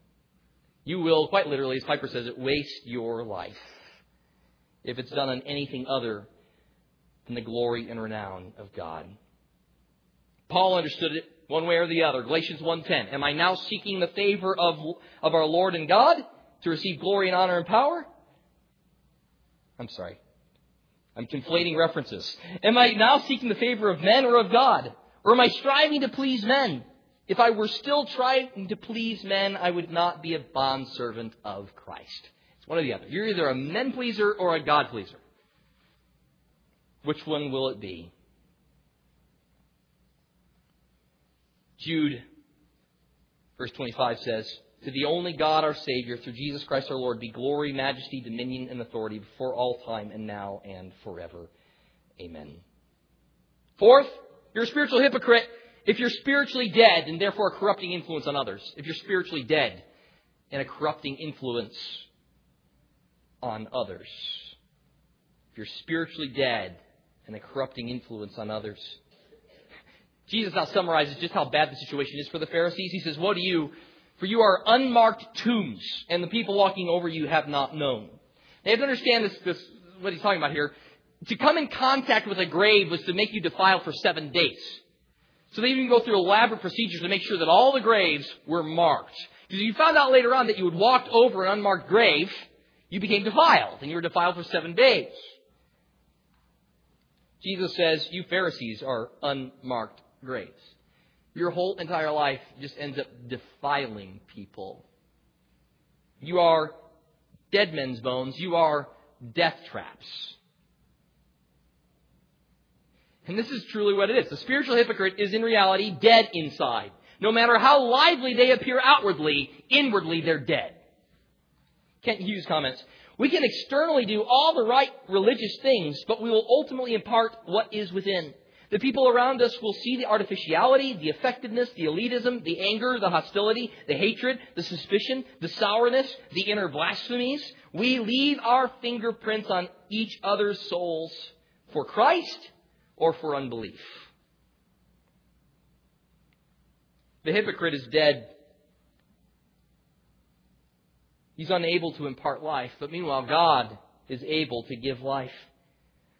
You will, quite literally, as Piper says it, waste your life if it's done on anything other than the glory and renown of God. Paul understood it one way or the other. Galatians 1.10. Am I now seeking the favor of, of our Lord and God? To receive glory and honor and power? I'm sorry. I'm conflating references. Am I now seeking the favor of men or of God? Or am I striving to please men? If I were still trying to please men, I would not be a bondservant of Christ. It's one or the other. You're either a men pleaser or a God pleaser. Which one will it be? Jude, verse 25 says, to the only God, our Savior, through Jesus Christ our Lord, be glory, majesty, dominion, and authority before all time and now and forever. Amen. Fourth, you're a spiritual hypocrite if you're spiritually dead and therefore a corrupting influence on others. If you're spiritually dead and a corrupting influence on others. If you're spiritually dead and a corrupting influence on others. Jesus now summarizes just how bad the situation is for the Pharisees. He says, Woe to you, for you are unmarked tombs, and the people walking over you have not known. They have to understand this, this, what he's talking about here. To come in contact with a grave was to make you defiled for seven days. So they even go through elaborate procedures to make sure that all the graves were marked. Because if you found out later on that you had walked over an unmarked grave, you became defiled, and you were defiled for seven days. Jesus says, You Pharisees are unmarked graves your whole entire life just ends up defiling people. You are dead men's bones. You are death traps. And this is truly what it is. The spiritual hypocrite is in reality dead inside. No matter how lively they appear outwardly, inwardly they're dead. Kent Hughes comments, we can externally do all the right religious things, but we will ultimately impart what is within. The people around us will see the artificiality, the effectiveness, the elitism, the anger, the hostility, the hatred, the suspicion, the sourness, the inner blasphemies. We leave our fingerprints on each other's souls for Christ or for unbelief. The hypocrite is dead. He's unable to impart life, but meanwhile, God is able to give life.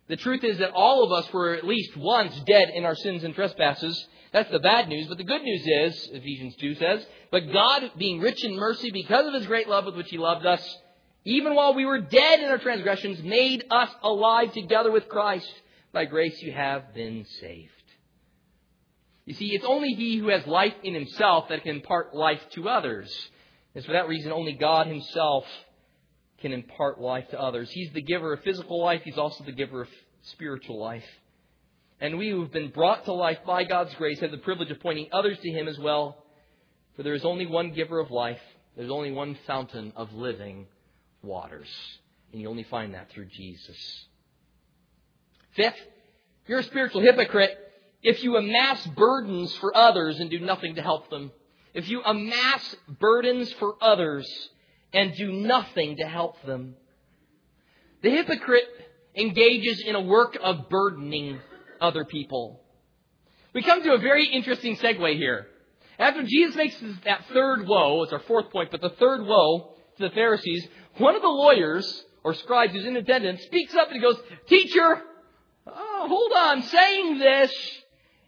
The truth is that all of us were at least once dead in our sins and trespasses. That's the bad news. But the good news is, Ephesians 2 says, but God, being rich in mercy because of his great love with which he loved us, even while we were dead in our transgressions, made us alive together with Christ. By grace you have been saved. You see, it's only he who has life in himself that can impart life to others. And for that reason, only God himself can impart life to others. He's the giver of physical life, He's also the giver of spiritual life. And we who've been brought to life by God's grace have the privilege of pointing others to Him as well. For there is only one giver of life, there's only one fountain of living waters. And you only find that through Jesus. Fifth, you're a spiritual hypocrite if you amass burdens for others and do nothing to help them, if you amass burdens for others and do nothing to help them, the hypocrite engages in a work of burdening other people. We come to a very interesting segue here. After Jesus makes that third woe, it's our fourth point, but the third woe to the Pharisees, one of the lawyers or scribes who's in attendance speaks up and he goes, Teacher, oh, hold on, saying this,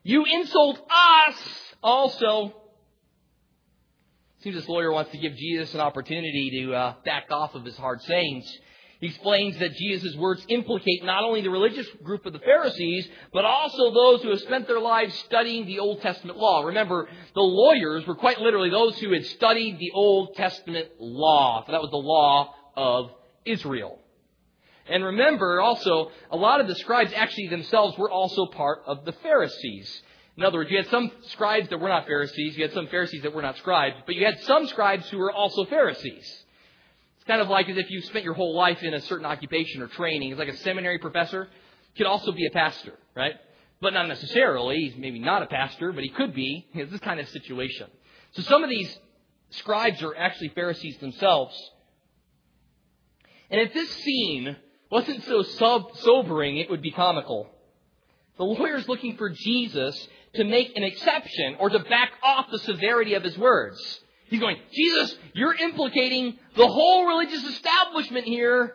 you insult us also. This lawyer wants to give Jesus an opportunity to uh, back off of his hard sayings. He explains that Jesus' words implicate not only the religious group of the Pharisees, but also those who have spent their lives studying the Old Testament law. Remember, the lawyers were quite literally those who had studied the Old Testament law. So that was the law of Israel. And remember also, a lot of the scribes actually themselves were also part of the Pharisees. In other words, you had some scribes that were not Pharisees, you had some Pharisees that were not scribes, but you had some scribes who were also Pharisees It's kind of like as if you spent your whole life in a certain occupation or training. It's like a seminary professor could also be a pastor, right? But not necessarily. He's maybe not a pastor, but he could be. It's this kind of situation. So some of these scribes are actually Pharisees themselves. And if this scene wasn't so sub- sobering, it would be comical. The lawyer's looking for Jesus to make an exception or to back off the severity of his words. He's going, Jesus, you're implicating the whole religious establishment here.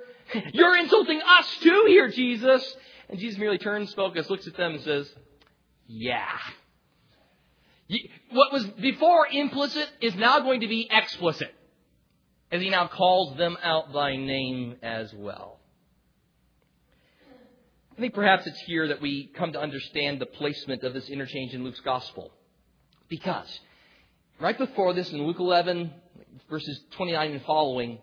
You're insulting us too here, Jesus. And Jesus merely turns focus, looks at them, and says, Yeah. What was before implicit is now going to be explicit, as he now calls them out by name as well. I think perhaps it's here that we come to understand the placement of this interchange in Luke's gospel. Because right before this in Luke 11, verses 29 and following,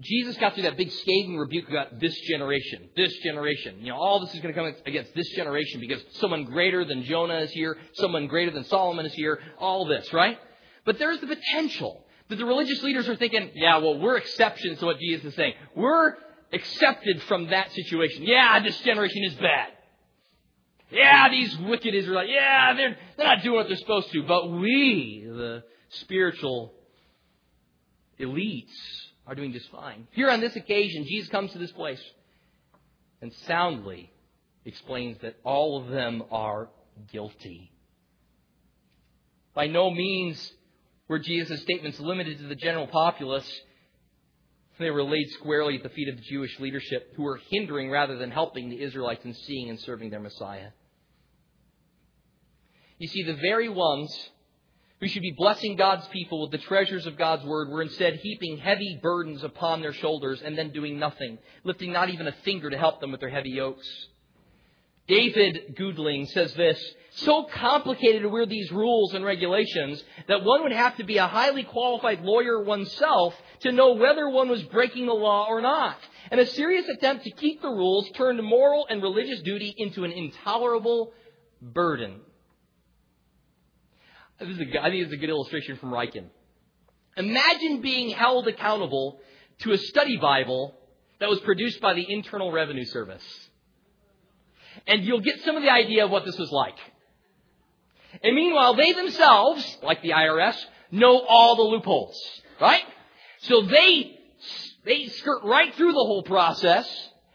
Jesus got through that big scathing rebuke about this generation, this generation. You know, all this is going to come against this generation because someone greater than Jonah is here, someone greater than Solomon is here, all this, right? But there's the potential that the religious leaders are thinking, yeah, well, we're exceptions to what Jesus is saying. We're accepted from that situation. Yeah, this generation is bad. Yeah, these wicked Israelites, yeah, they're, they're not doing what they're supposed to. But we, the spiritual elites, are doing just fine. Here on this occasion, Jesus comes to this place and soundly explains that all of them are guilty. By no means were Jesus' statements limited to the general populace. They were laid squarely at the feet of the Jewish leadership, who were hindering rather than helping the Israelites in seeing and serving their Messiah. You see, the very ones who should be blessing God's people with the treasures of God's word were instead heaping heavy burdens upon their shoulders and then doing nothing, lifting not even a finger to help them with their heavy yokes. David Gooding says this, so complicated were these rules and regulations that one would have to be a highly qualified lawyer oneself to know whether one was breaking the law or not. And a serious attempt to keep the rules turned moral and religious duty into an intolerable burden. This is a, I think this is a good illustration from Ryken. Imagine being held accountable to a study Bible that was produced by the Internal Revenue Service. And you'll get some of the idea of what this was like. And meanwhile, they themselves, like the IRS, know all the loopholes, right? So they, they skirt right through the whole process.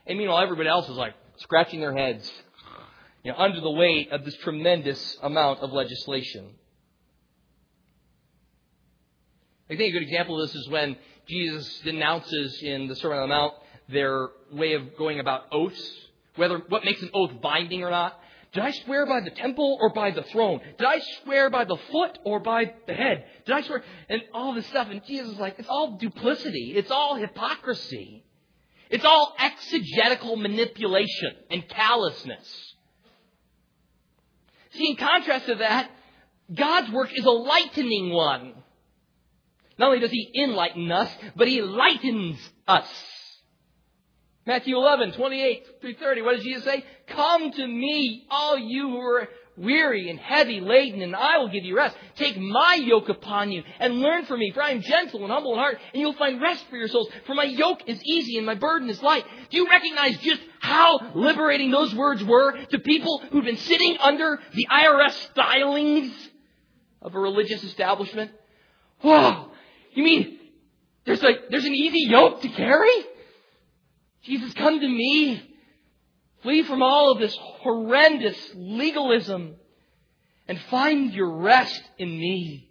And meanwhile, everybody else is like scratching their heads, you know, under the weight of this tremendous amount of legislation. I think a good example of this is when Jesus denounces in the Sermon on the Mount their way of going about oaths, whether what makes an oath binding or not. Did I swear by the temple or by the throne? Did I swear by the foot or by the head? Did I swear? And all this stuff. And Jesus is like, it's all duplicity. It's all hypocrisy. It's all exegetical manipulation and callousness. See, in contrast to that, God's work is a lightening one. Not only does he enlighten us, but he lightens us. Matthew 11, 28 through 30. What does Jesus say? Come to me, all you who are weary and heavy laden, and I will give you rest. Take my yoke upon you and learn from me, for I am gentle and humble in heart, and you'll find rest for your souls. For my yoke is easy and my burden is light. Do you recognize just how liberating those words were to people who've been sitting under the IRS stylings of a religious establishment? Whoa! You mean there's a, there's an easy yoke to carry? Jesus, come to me. Flee from all of this horrendous legalism and find your rest in me.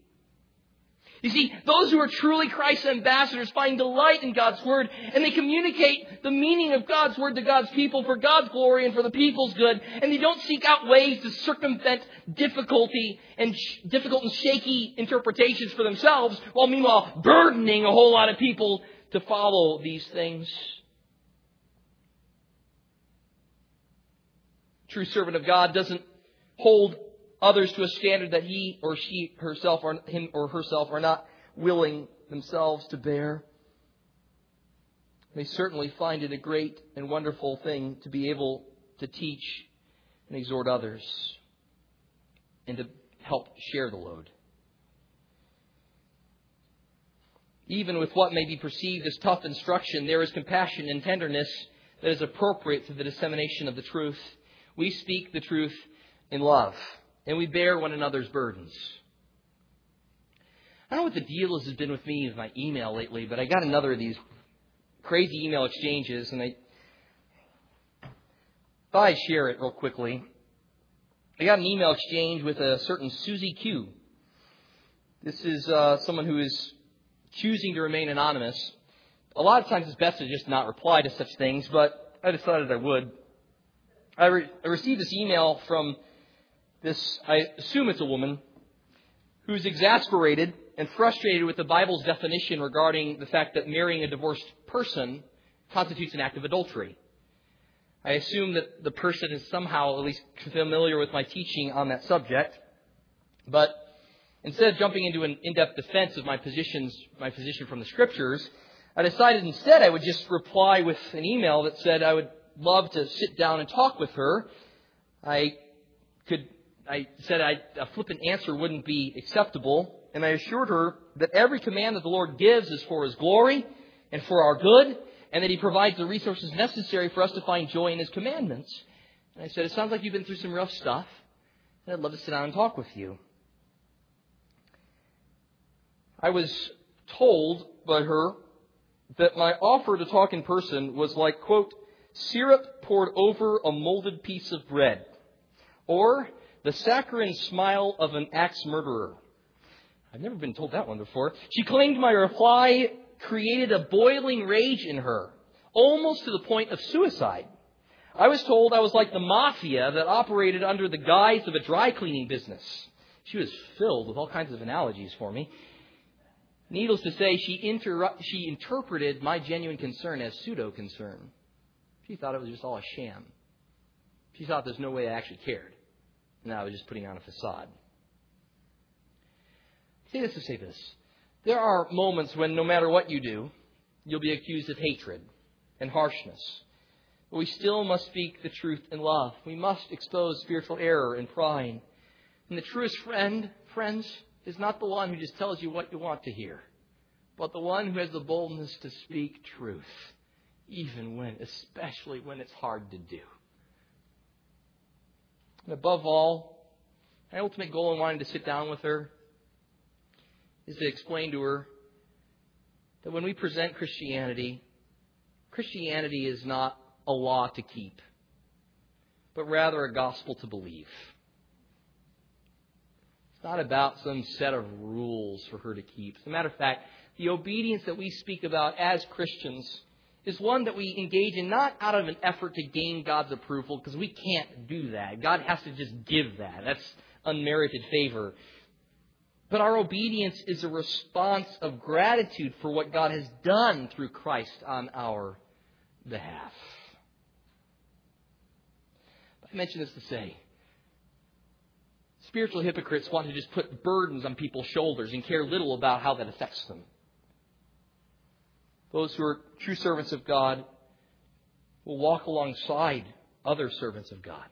You see, those who are truly Christ's ambassadors find delight in God's Word and they communicate the meaning of God's Word to God's people for God's glory and for the people's good and they don't seek out ways to circumvent difficulty and sh- difficult and shaky interpretations for themselves while meanwhile burdening a whole lot of people to follow these things. True servant of God doesn't hold others to a standard that he or she herself or him or herself are not willing themselves to bear. They certainly find it a great and wonderful thing to be able to teach and exhort others and to help share the load. Even with what may be perceived as tough instruction, there is compassion and tenderness that is appropriate to the dissemination of the truth. We speak the truth in love, and we bear one another's burdens. I don't know what the deal has been with me with my email lately, but I got another of these crazy email exchanges, and I thought I'd share it real quickly. I got an email exchange with a certain Susie Q. This is uh, someone who is choosing to remain anonymous. A lot of times it's best to just not reply to such things, but I decided I would. I, re- I received this email from this, I assume it's a woman, who's exasperated and frustrated with the Bible's definition regarding the fact that marrying a divorced person constitutes an act of adultery. I assume that the person is somehow at least familiar with my teaching on that subject, but instead of jumping into an in-depth defense of my positions, my position from the scriptures, I decided instead I would just reply with an email that said I would love to sit down and talk with her. I could, I said I, a flippant answer wouldn't be acceptable, and I assured her that every command that the Lord gives is for His glory and for our good, and that He provides the resources necessary for us to find joy in His commandments. And I said, It sounds like you've been through some rough stuff, and I'd love to sit down and talk with you. I was told by her that my offer to talk in person was like, quote, syrup poured over a molded piece of bread, or the saccharine smile of an axe murderer. I've never been told that one before. She claimed my reply created a boiling rage in her, almost to the point of suicide. I was told I was like the mafia that operated under the guise of a dry cleaning business. She was filled with all kinds of analogies for me. Needless to say, she, she interpreted my genuine concern as pseudo concern. She thought it was just all a sham. She thought there's no way I actually cared. And I was just putting on a facade. say this to say this. There are moments when no matter what you do, you'll be accused of hatred and harshness. But we still must speak the truth in love. We must expose spiritual error and pride. And the truest friend, friends, is not the one who just tells you what you want to hear, but the one who has the boldness to speak truth even when, especially when it's hard to do. And above all, my ultimate goal in wanting to sit down with her is to explain to her that when we present Christianity, Christianity is not a law to keep, but rather a gospel to believe. It's not about some set of rules for her to keep. As a matter of fact, the obedience that we speak about as Christians is one that we engage in not out of an effort to gain God's approval, because we can't do that. God has to just give that. That's unmerited favor. But our obedience is a response of gratitude for what God has done through Christ on our behalf. I mention this to say spiritual hypocrites want to just put burdens on people's shoulders and care little about how that affects them. Those who are true servants of God will walk alongside other servants of God.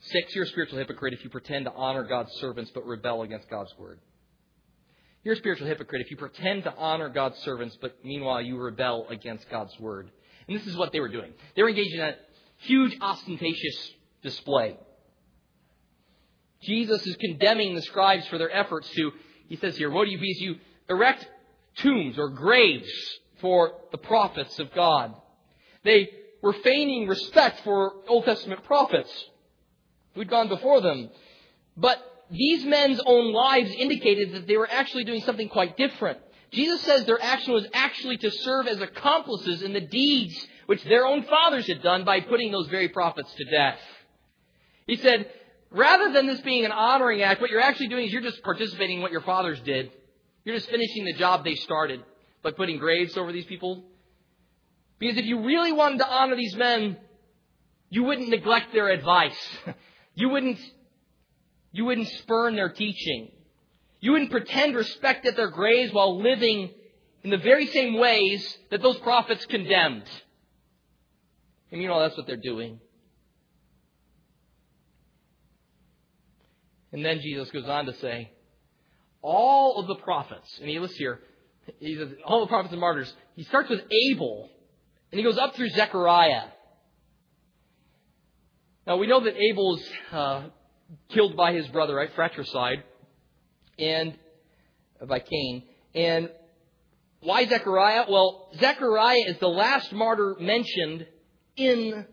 Six, you're a spiritual hypocrite if you pretend to honor God's servants but rebel against God's word. You're a spiritual hypocrite if you pretend to honor God's servants but meanwhile you rebel against God's word. And this is what they were doing. They were engaged in a huge ostentatious display. Jesus is condemning the scribes for their efforts to, he says here, what do you be? You erect tombs or graves for the prophets of God. They were feigning respect for Old Testament prophets who'd gone before them. But these men's own lives indicated that they were actually doing something quite different. Jesus says their action was actually to serve as accomplices in the deeds which their own fathers had done by putting those very prophets to death. He said, rather than this being an honoring act, what you're actually doing is you're just participating in what your fathers did. You're just finishing the job they started by putting graves over these people. Because if you really wanted to honor these men, you wouldn't neglect their advice. You wouldn't, you wouldn't spurn their teaching. You wouldn't pretend respect at their graves while living in the very same ways that those prophets condemned. And you know that's what they're doing. And then Jesus goes on to say, all of the prophets, and he lists here, he says, all the prophets and martyrs, he starts with Abel, and he goes up through Zechariah. Now we know that Abel's uh, killed by his brother, right? Fratricide, and uh, by Cain. And why Zechariah? Well, Zechariah is the last martyr mentioned in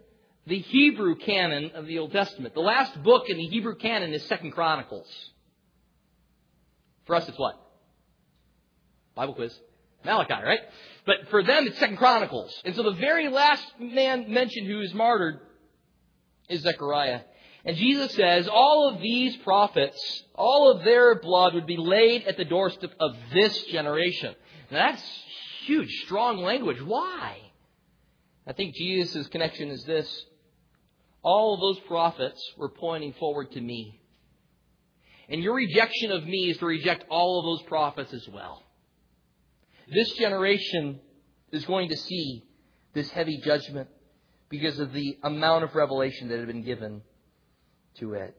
the Hebrew canon of the Old Testament. The last book in the Hebrew canon is Second Chronicles. For us, it's what? Bible quiz. Malachi, right? But for them, it's Second Chronicles. And so the very last man mentioned who is martyred is Zechariah. And Jesus says all of these prophets, all of their blood would be laid at the doorstep of this generation. Now that's huge, strong language. Why? I think Jesus' connection is this. All of those prophets were pointing forward to me. And your rejection of me is to reject all of those prophets as well. This generation is going to see this heavy judgment because of the amount of revelation that had been given to it.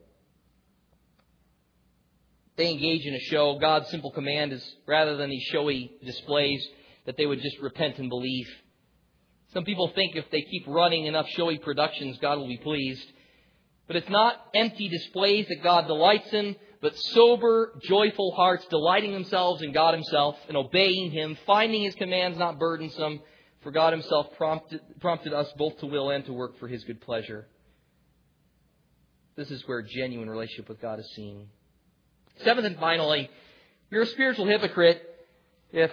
They engage in a show. God's simple command is rather than these showy displays, that they would just repent and believe. Some people think if they keep running enough showy productions, God will be pleased. But it's not empty displays that God delights in, but sober, joyful hearts delighting themselves in God Himself and obeying Him, finding His commands not burdensome, for God Himself prompted, prompted us both to will and to work for His good pleasure. This is where genuine relationship with God is seen. Seventh and finally, you're a spiritual hypocrite if,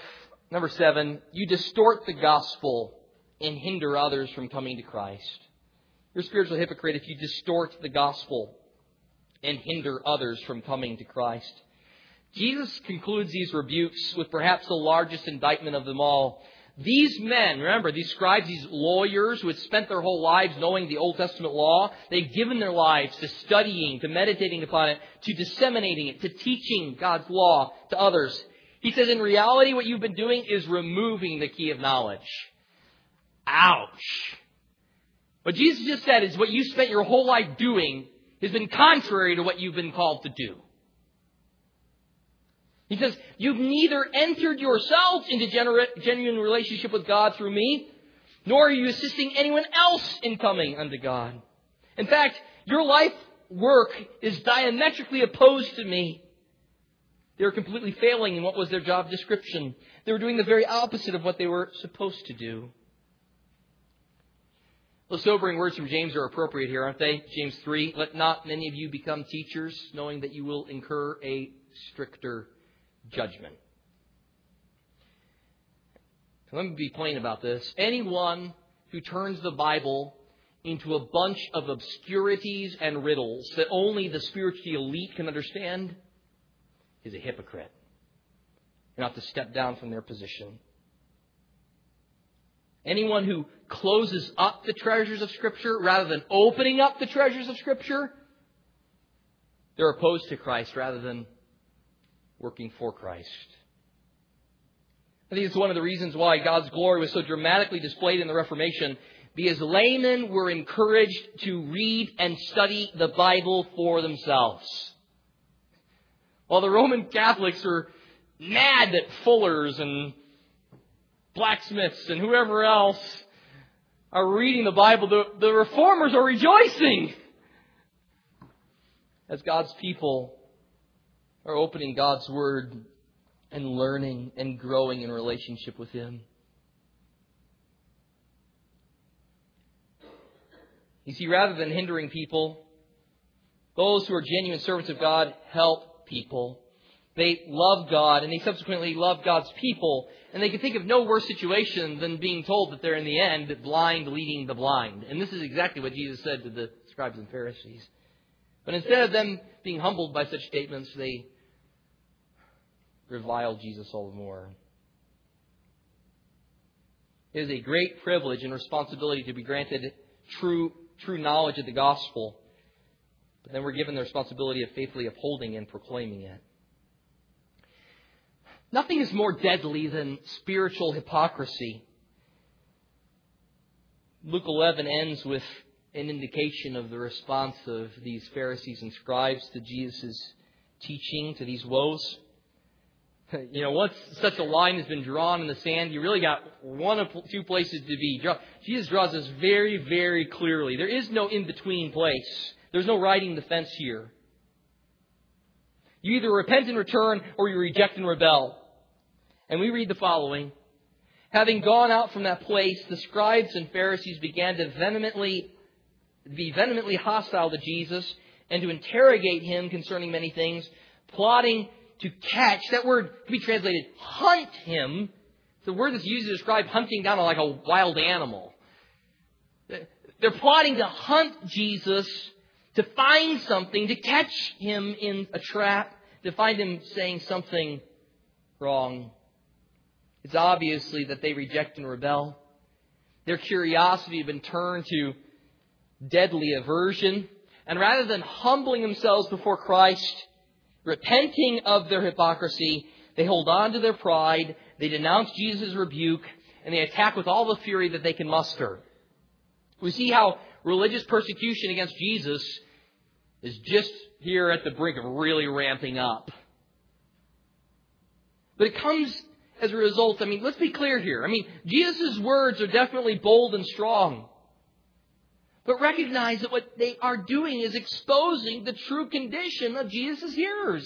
number seven, you distort the gospel and hinder others from coming to Christ. You're a spiritual hypocrite if you distort the gospel and hinder others from coming to Christ. Jesus concludes these rebukes with perhaps the largest indictment of them all. These men, remember, these scribes, these lawyers who had spent their whole lives knowing the Old Testament law, they've given their lives to studying, to meditating upon it, to disseminating it, to teaching God's law to others. He says, in reality, what you've been doing is removing the key of knowledge. Ouch. What Jesus just said is what you spent your whole life doing has been contrary to what you've been called to do. He says, You've neither entered yourselves into genuine relationship with God through me, nor are you assisting anyone else in coming unto God. In fact, your life work is diametrically opposed to me. They were completely failing in what was their job description. They were doing the very opposite of what they were supposed to do. The sobering words from James are appropriate here, aren't they? James 3 Let not many of you become teachers, knowing that you will incur a stricter judgment. Let me be plain about this. Anyone who turns the Bible into a bunch of obscurities and riddles that only the spiritually elite can understand is a hypocrite. You have to step down from their position. Anyone who closes up the treasures of Scripture rather than opening up the treasures of Scripture, they're opposed to Christ rather than working for Christ. I think it's one of the reasons why God's glory was so dramatically displayed in the Reformation. because laymen were encouraged to read and study the Bible for themselves. While the Roman Catholics are mad that fullers and blacksmiths and whoever else are reading the Bible, the, the reformers are rejoicing as God's people are opening God's Word and learning and growing in relationship with Him. You see, rather than hindering people, those who are genuine servants of God help people. They love God and they subsequently love God's people. And they can think of no worse situation than being told that they're in the end blind leading the blind. And this is exactly what Jesus said to the scribes and Pharisees. But instead of them being humbled by such statements, they revile Jesus all the more. It is a great privilege and responsibility to be granted true, true knowledge of the gospel. But then we're given the responsibility of faithfully upholding and proclaiming it. Nothing is more deadly than spiritual hypocrisy. Luke 11 ends with an indication of the response of these Pharisees and scribes to Jesus' teaching, to these woes. You know, once such a line has been drawn in the sand, you really got one of two places to be. Jesus draws this very, very clearly. There is no in between place. There's no riding the fence here. You either repent and return or you reject and rebel. And we read the following. Having gone out from that place, the scribes and Pharisees began to vehemently be vehemently hostile to Jesus and to interrogate him concerning many things, plotting to catch. That word can be translated hunt him. The word that's used to describe hunting down like a wild animal. They're plotting to hunt Jesus, to find something, to catch him in a trap, to find him saying something wrong. It's obviously that they reject and rebel. Their curiosity had been turned to deadly aversion. And rather than humbling themselves before Christ, repenting of their hypocrisy, they hold on to their pride, they denounce Jesus' rebuke, and they attack with all the fury that they can muster. We see how religious persecution against Jesus is just here at the brink of really ramping up. But it comes as a result, I mean, let's be clear here. I mean, Jesus' words are definitely bold and strong. But recognize that what they are doing is exposing the true condition of Jesus' hearers.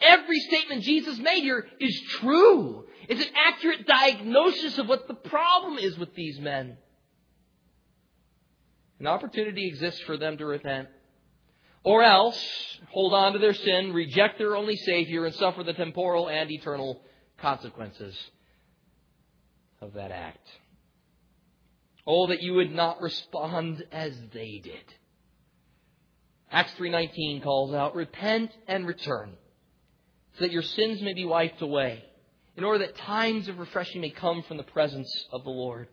Every statement Jesus made here is true. It's an accurate diagnosis of what the problem is with these men. An opportunity exists for them to repent. Or else, hold on to their sin, reject their only Savior, and suffer the temporal and eternal consequences of that act. Oh, that you would not respond as they did. Acts 3.19 calls out, Repent and return, so that your sins may be wiped away, in order that times of refreshing may come from the presence of the Lord.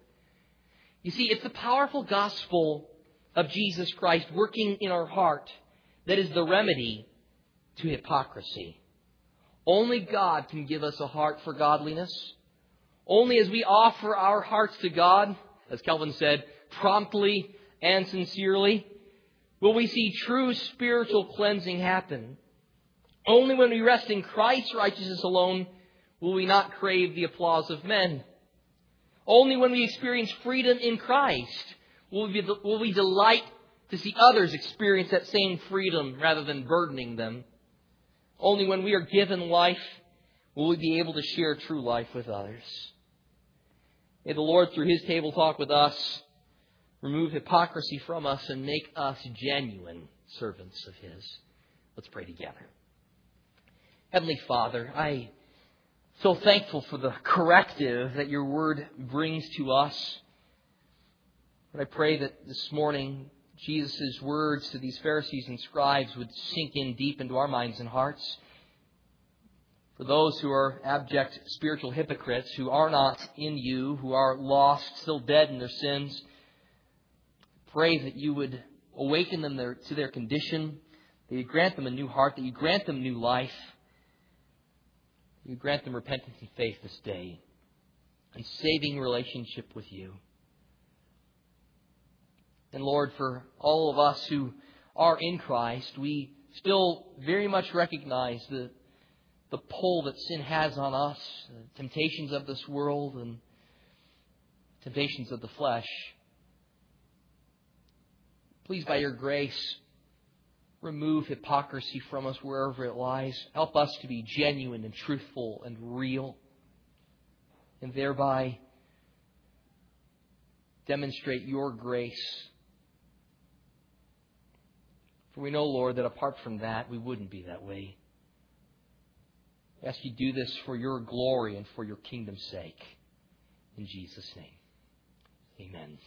You see, it's the powerful gospel of Jesus Christ working in our heart that is the remedy to hypocrisy. Only God can give us a heart for godliness. Only as we offer our hearts to God as Calvin said, promptly and sincerely, will we see true spiritual cleansing happen. Only when we rest in Christ's righteousness alone will we not crave the applause of men. Only when we experience freedom in Christ will we, will we delight to see others experience that same freedom rather than burdening them. Only when we are given life will we be able to share true life with others. May the Lord, through His table talk with us, remove hypocrisy from us and make us genuine servants of His. Let's pray together. Heavenly Father, I so thankful for the corrective that your word brings to us. But I pray that this morning Jesus' words to these Pharisees and scribes would sink in deep into our minds and hearts for those who are abject spiritual hypocrites, who are not in you, who are lost, still dead in their sins, pray that you would awaken them to their condition, that you grant them a new heart, that you grant them new life, that you grant them repentance and faith this day, and saving relationship with you. And Lord, for all of us who are in Christ, we still very much recognize the, the pull that sin has on us, the temptations of this world and temptations of the flesh. Please, by your grace, remove hypocrisy from us wherever it lies. Help us to be genuine and truthful and real, and thereby demonstrate your grace. For we know, Lord, that apart from that, we wouldn't be that way. I ask you do this for your glory and for your kingdom's sake. In Jesus' name, amen.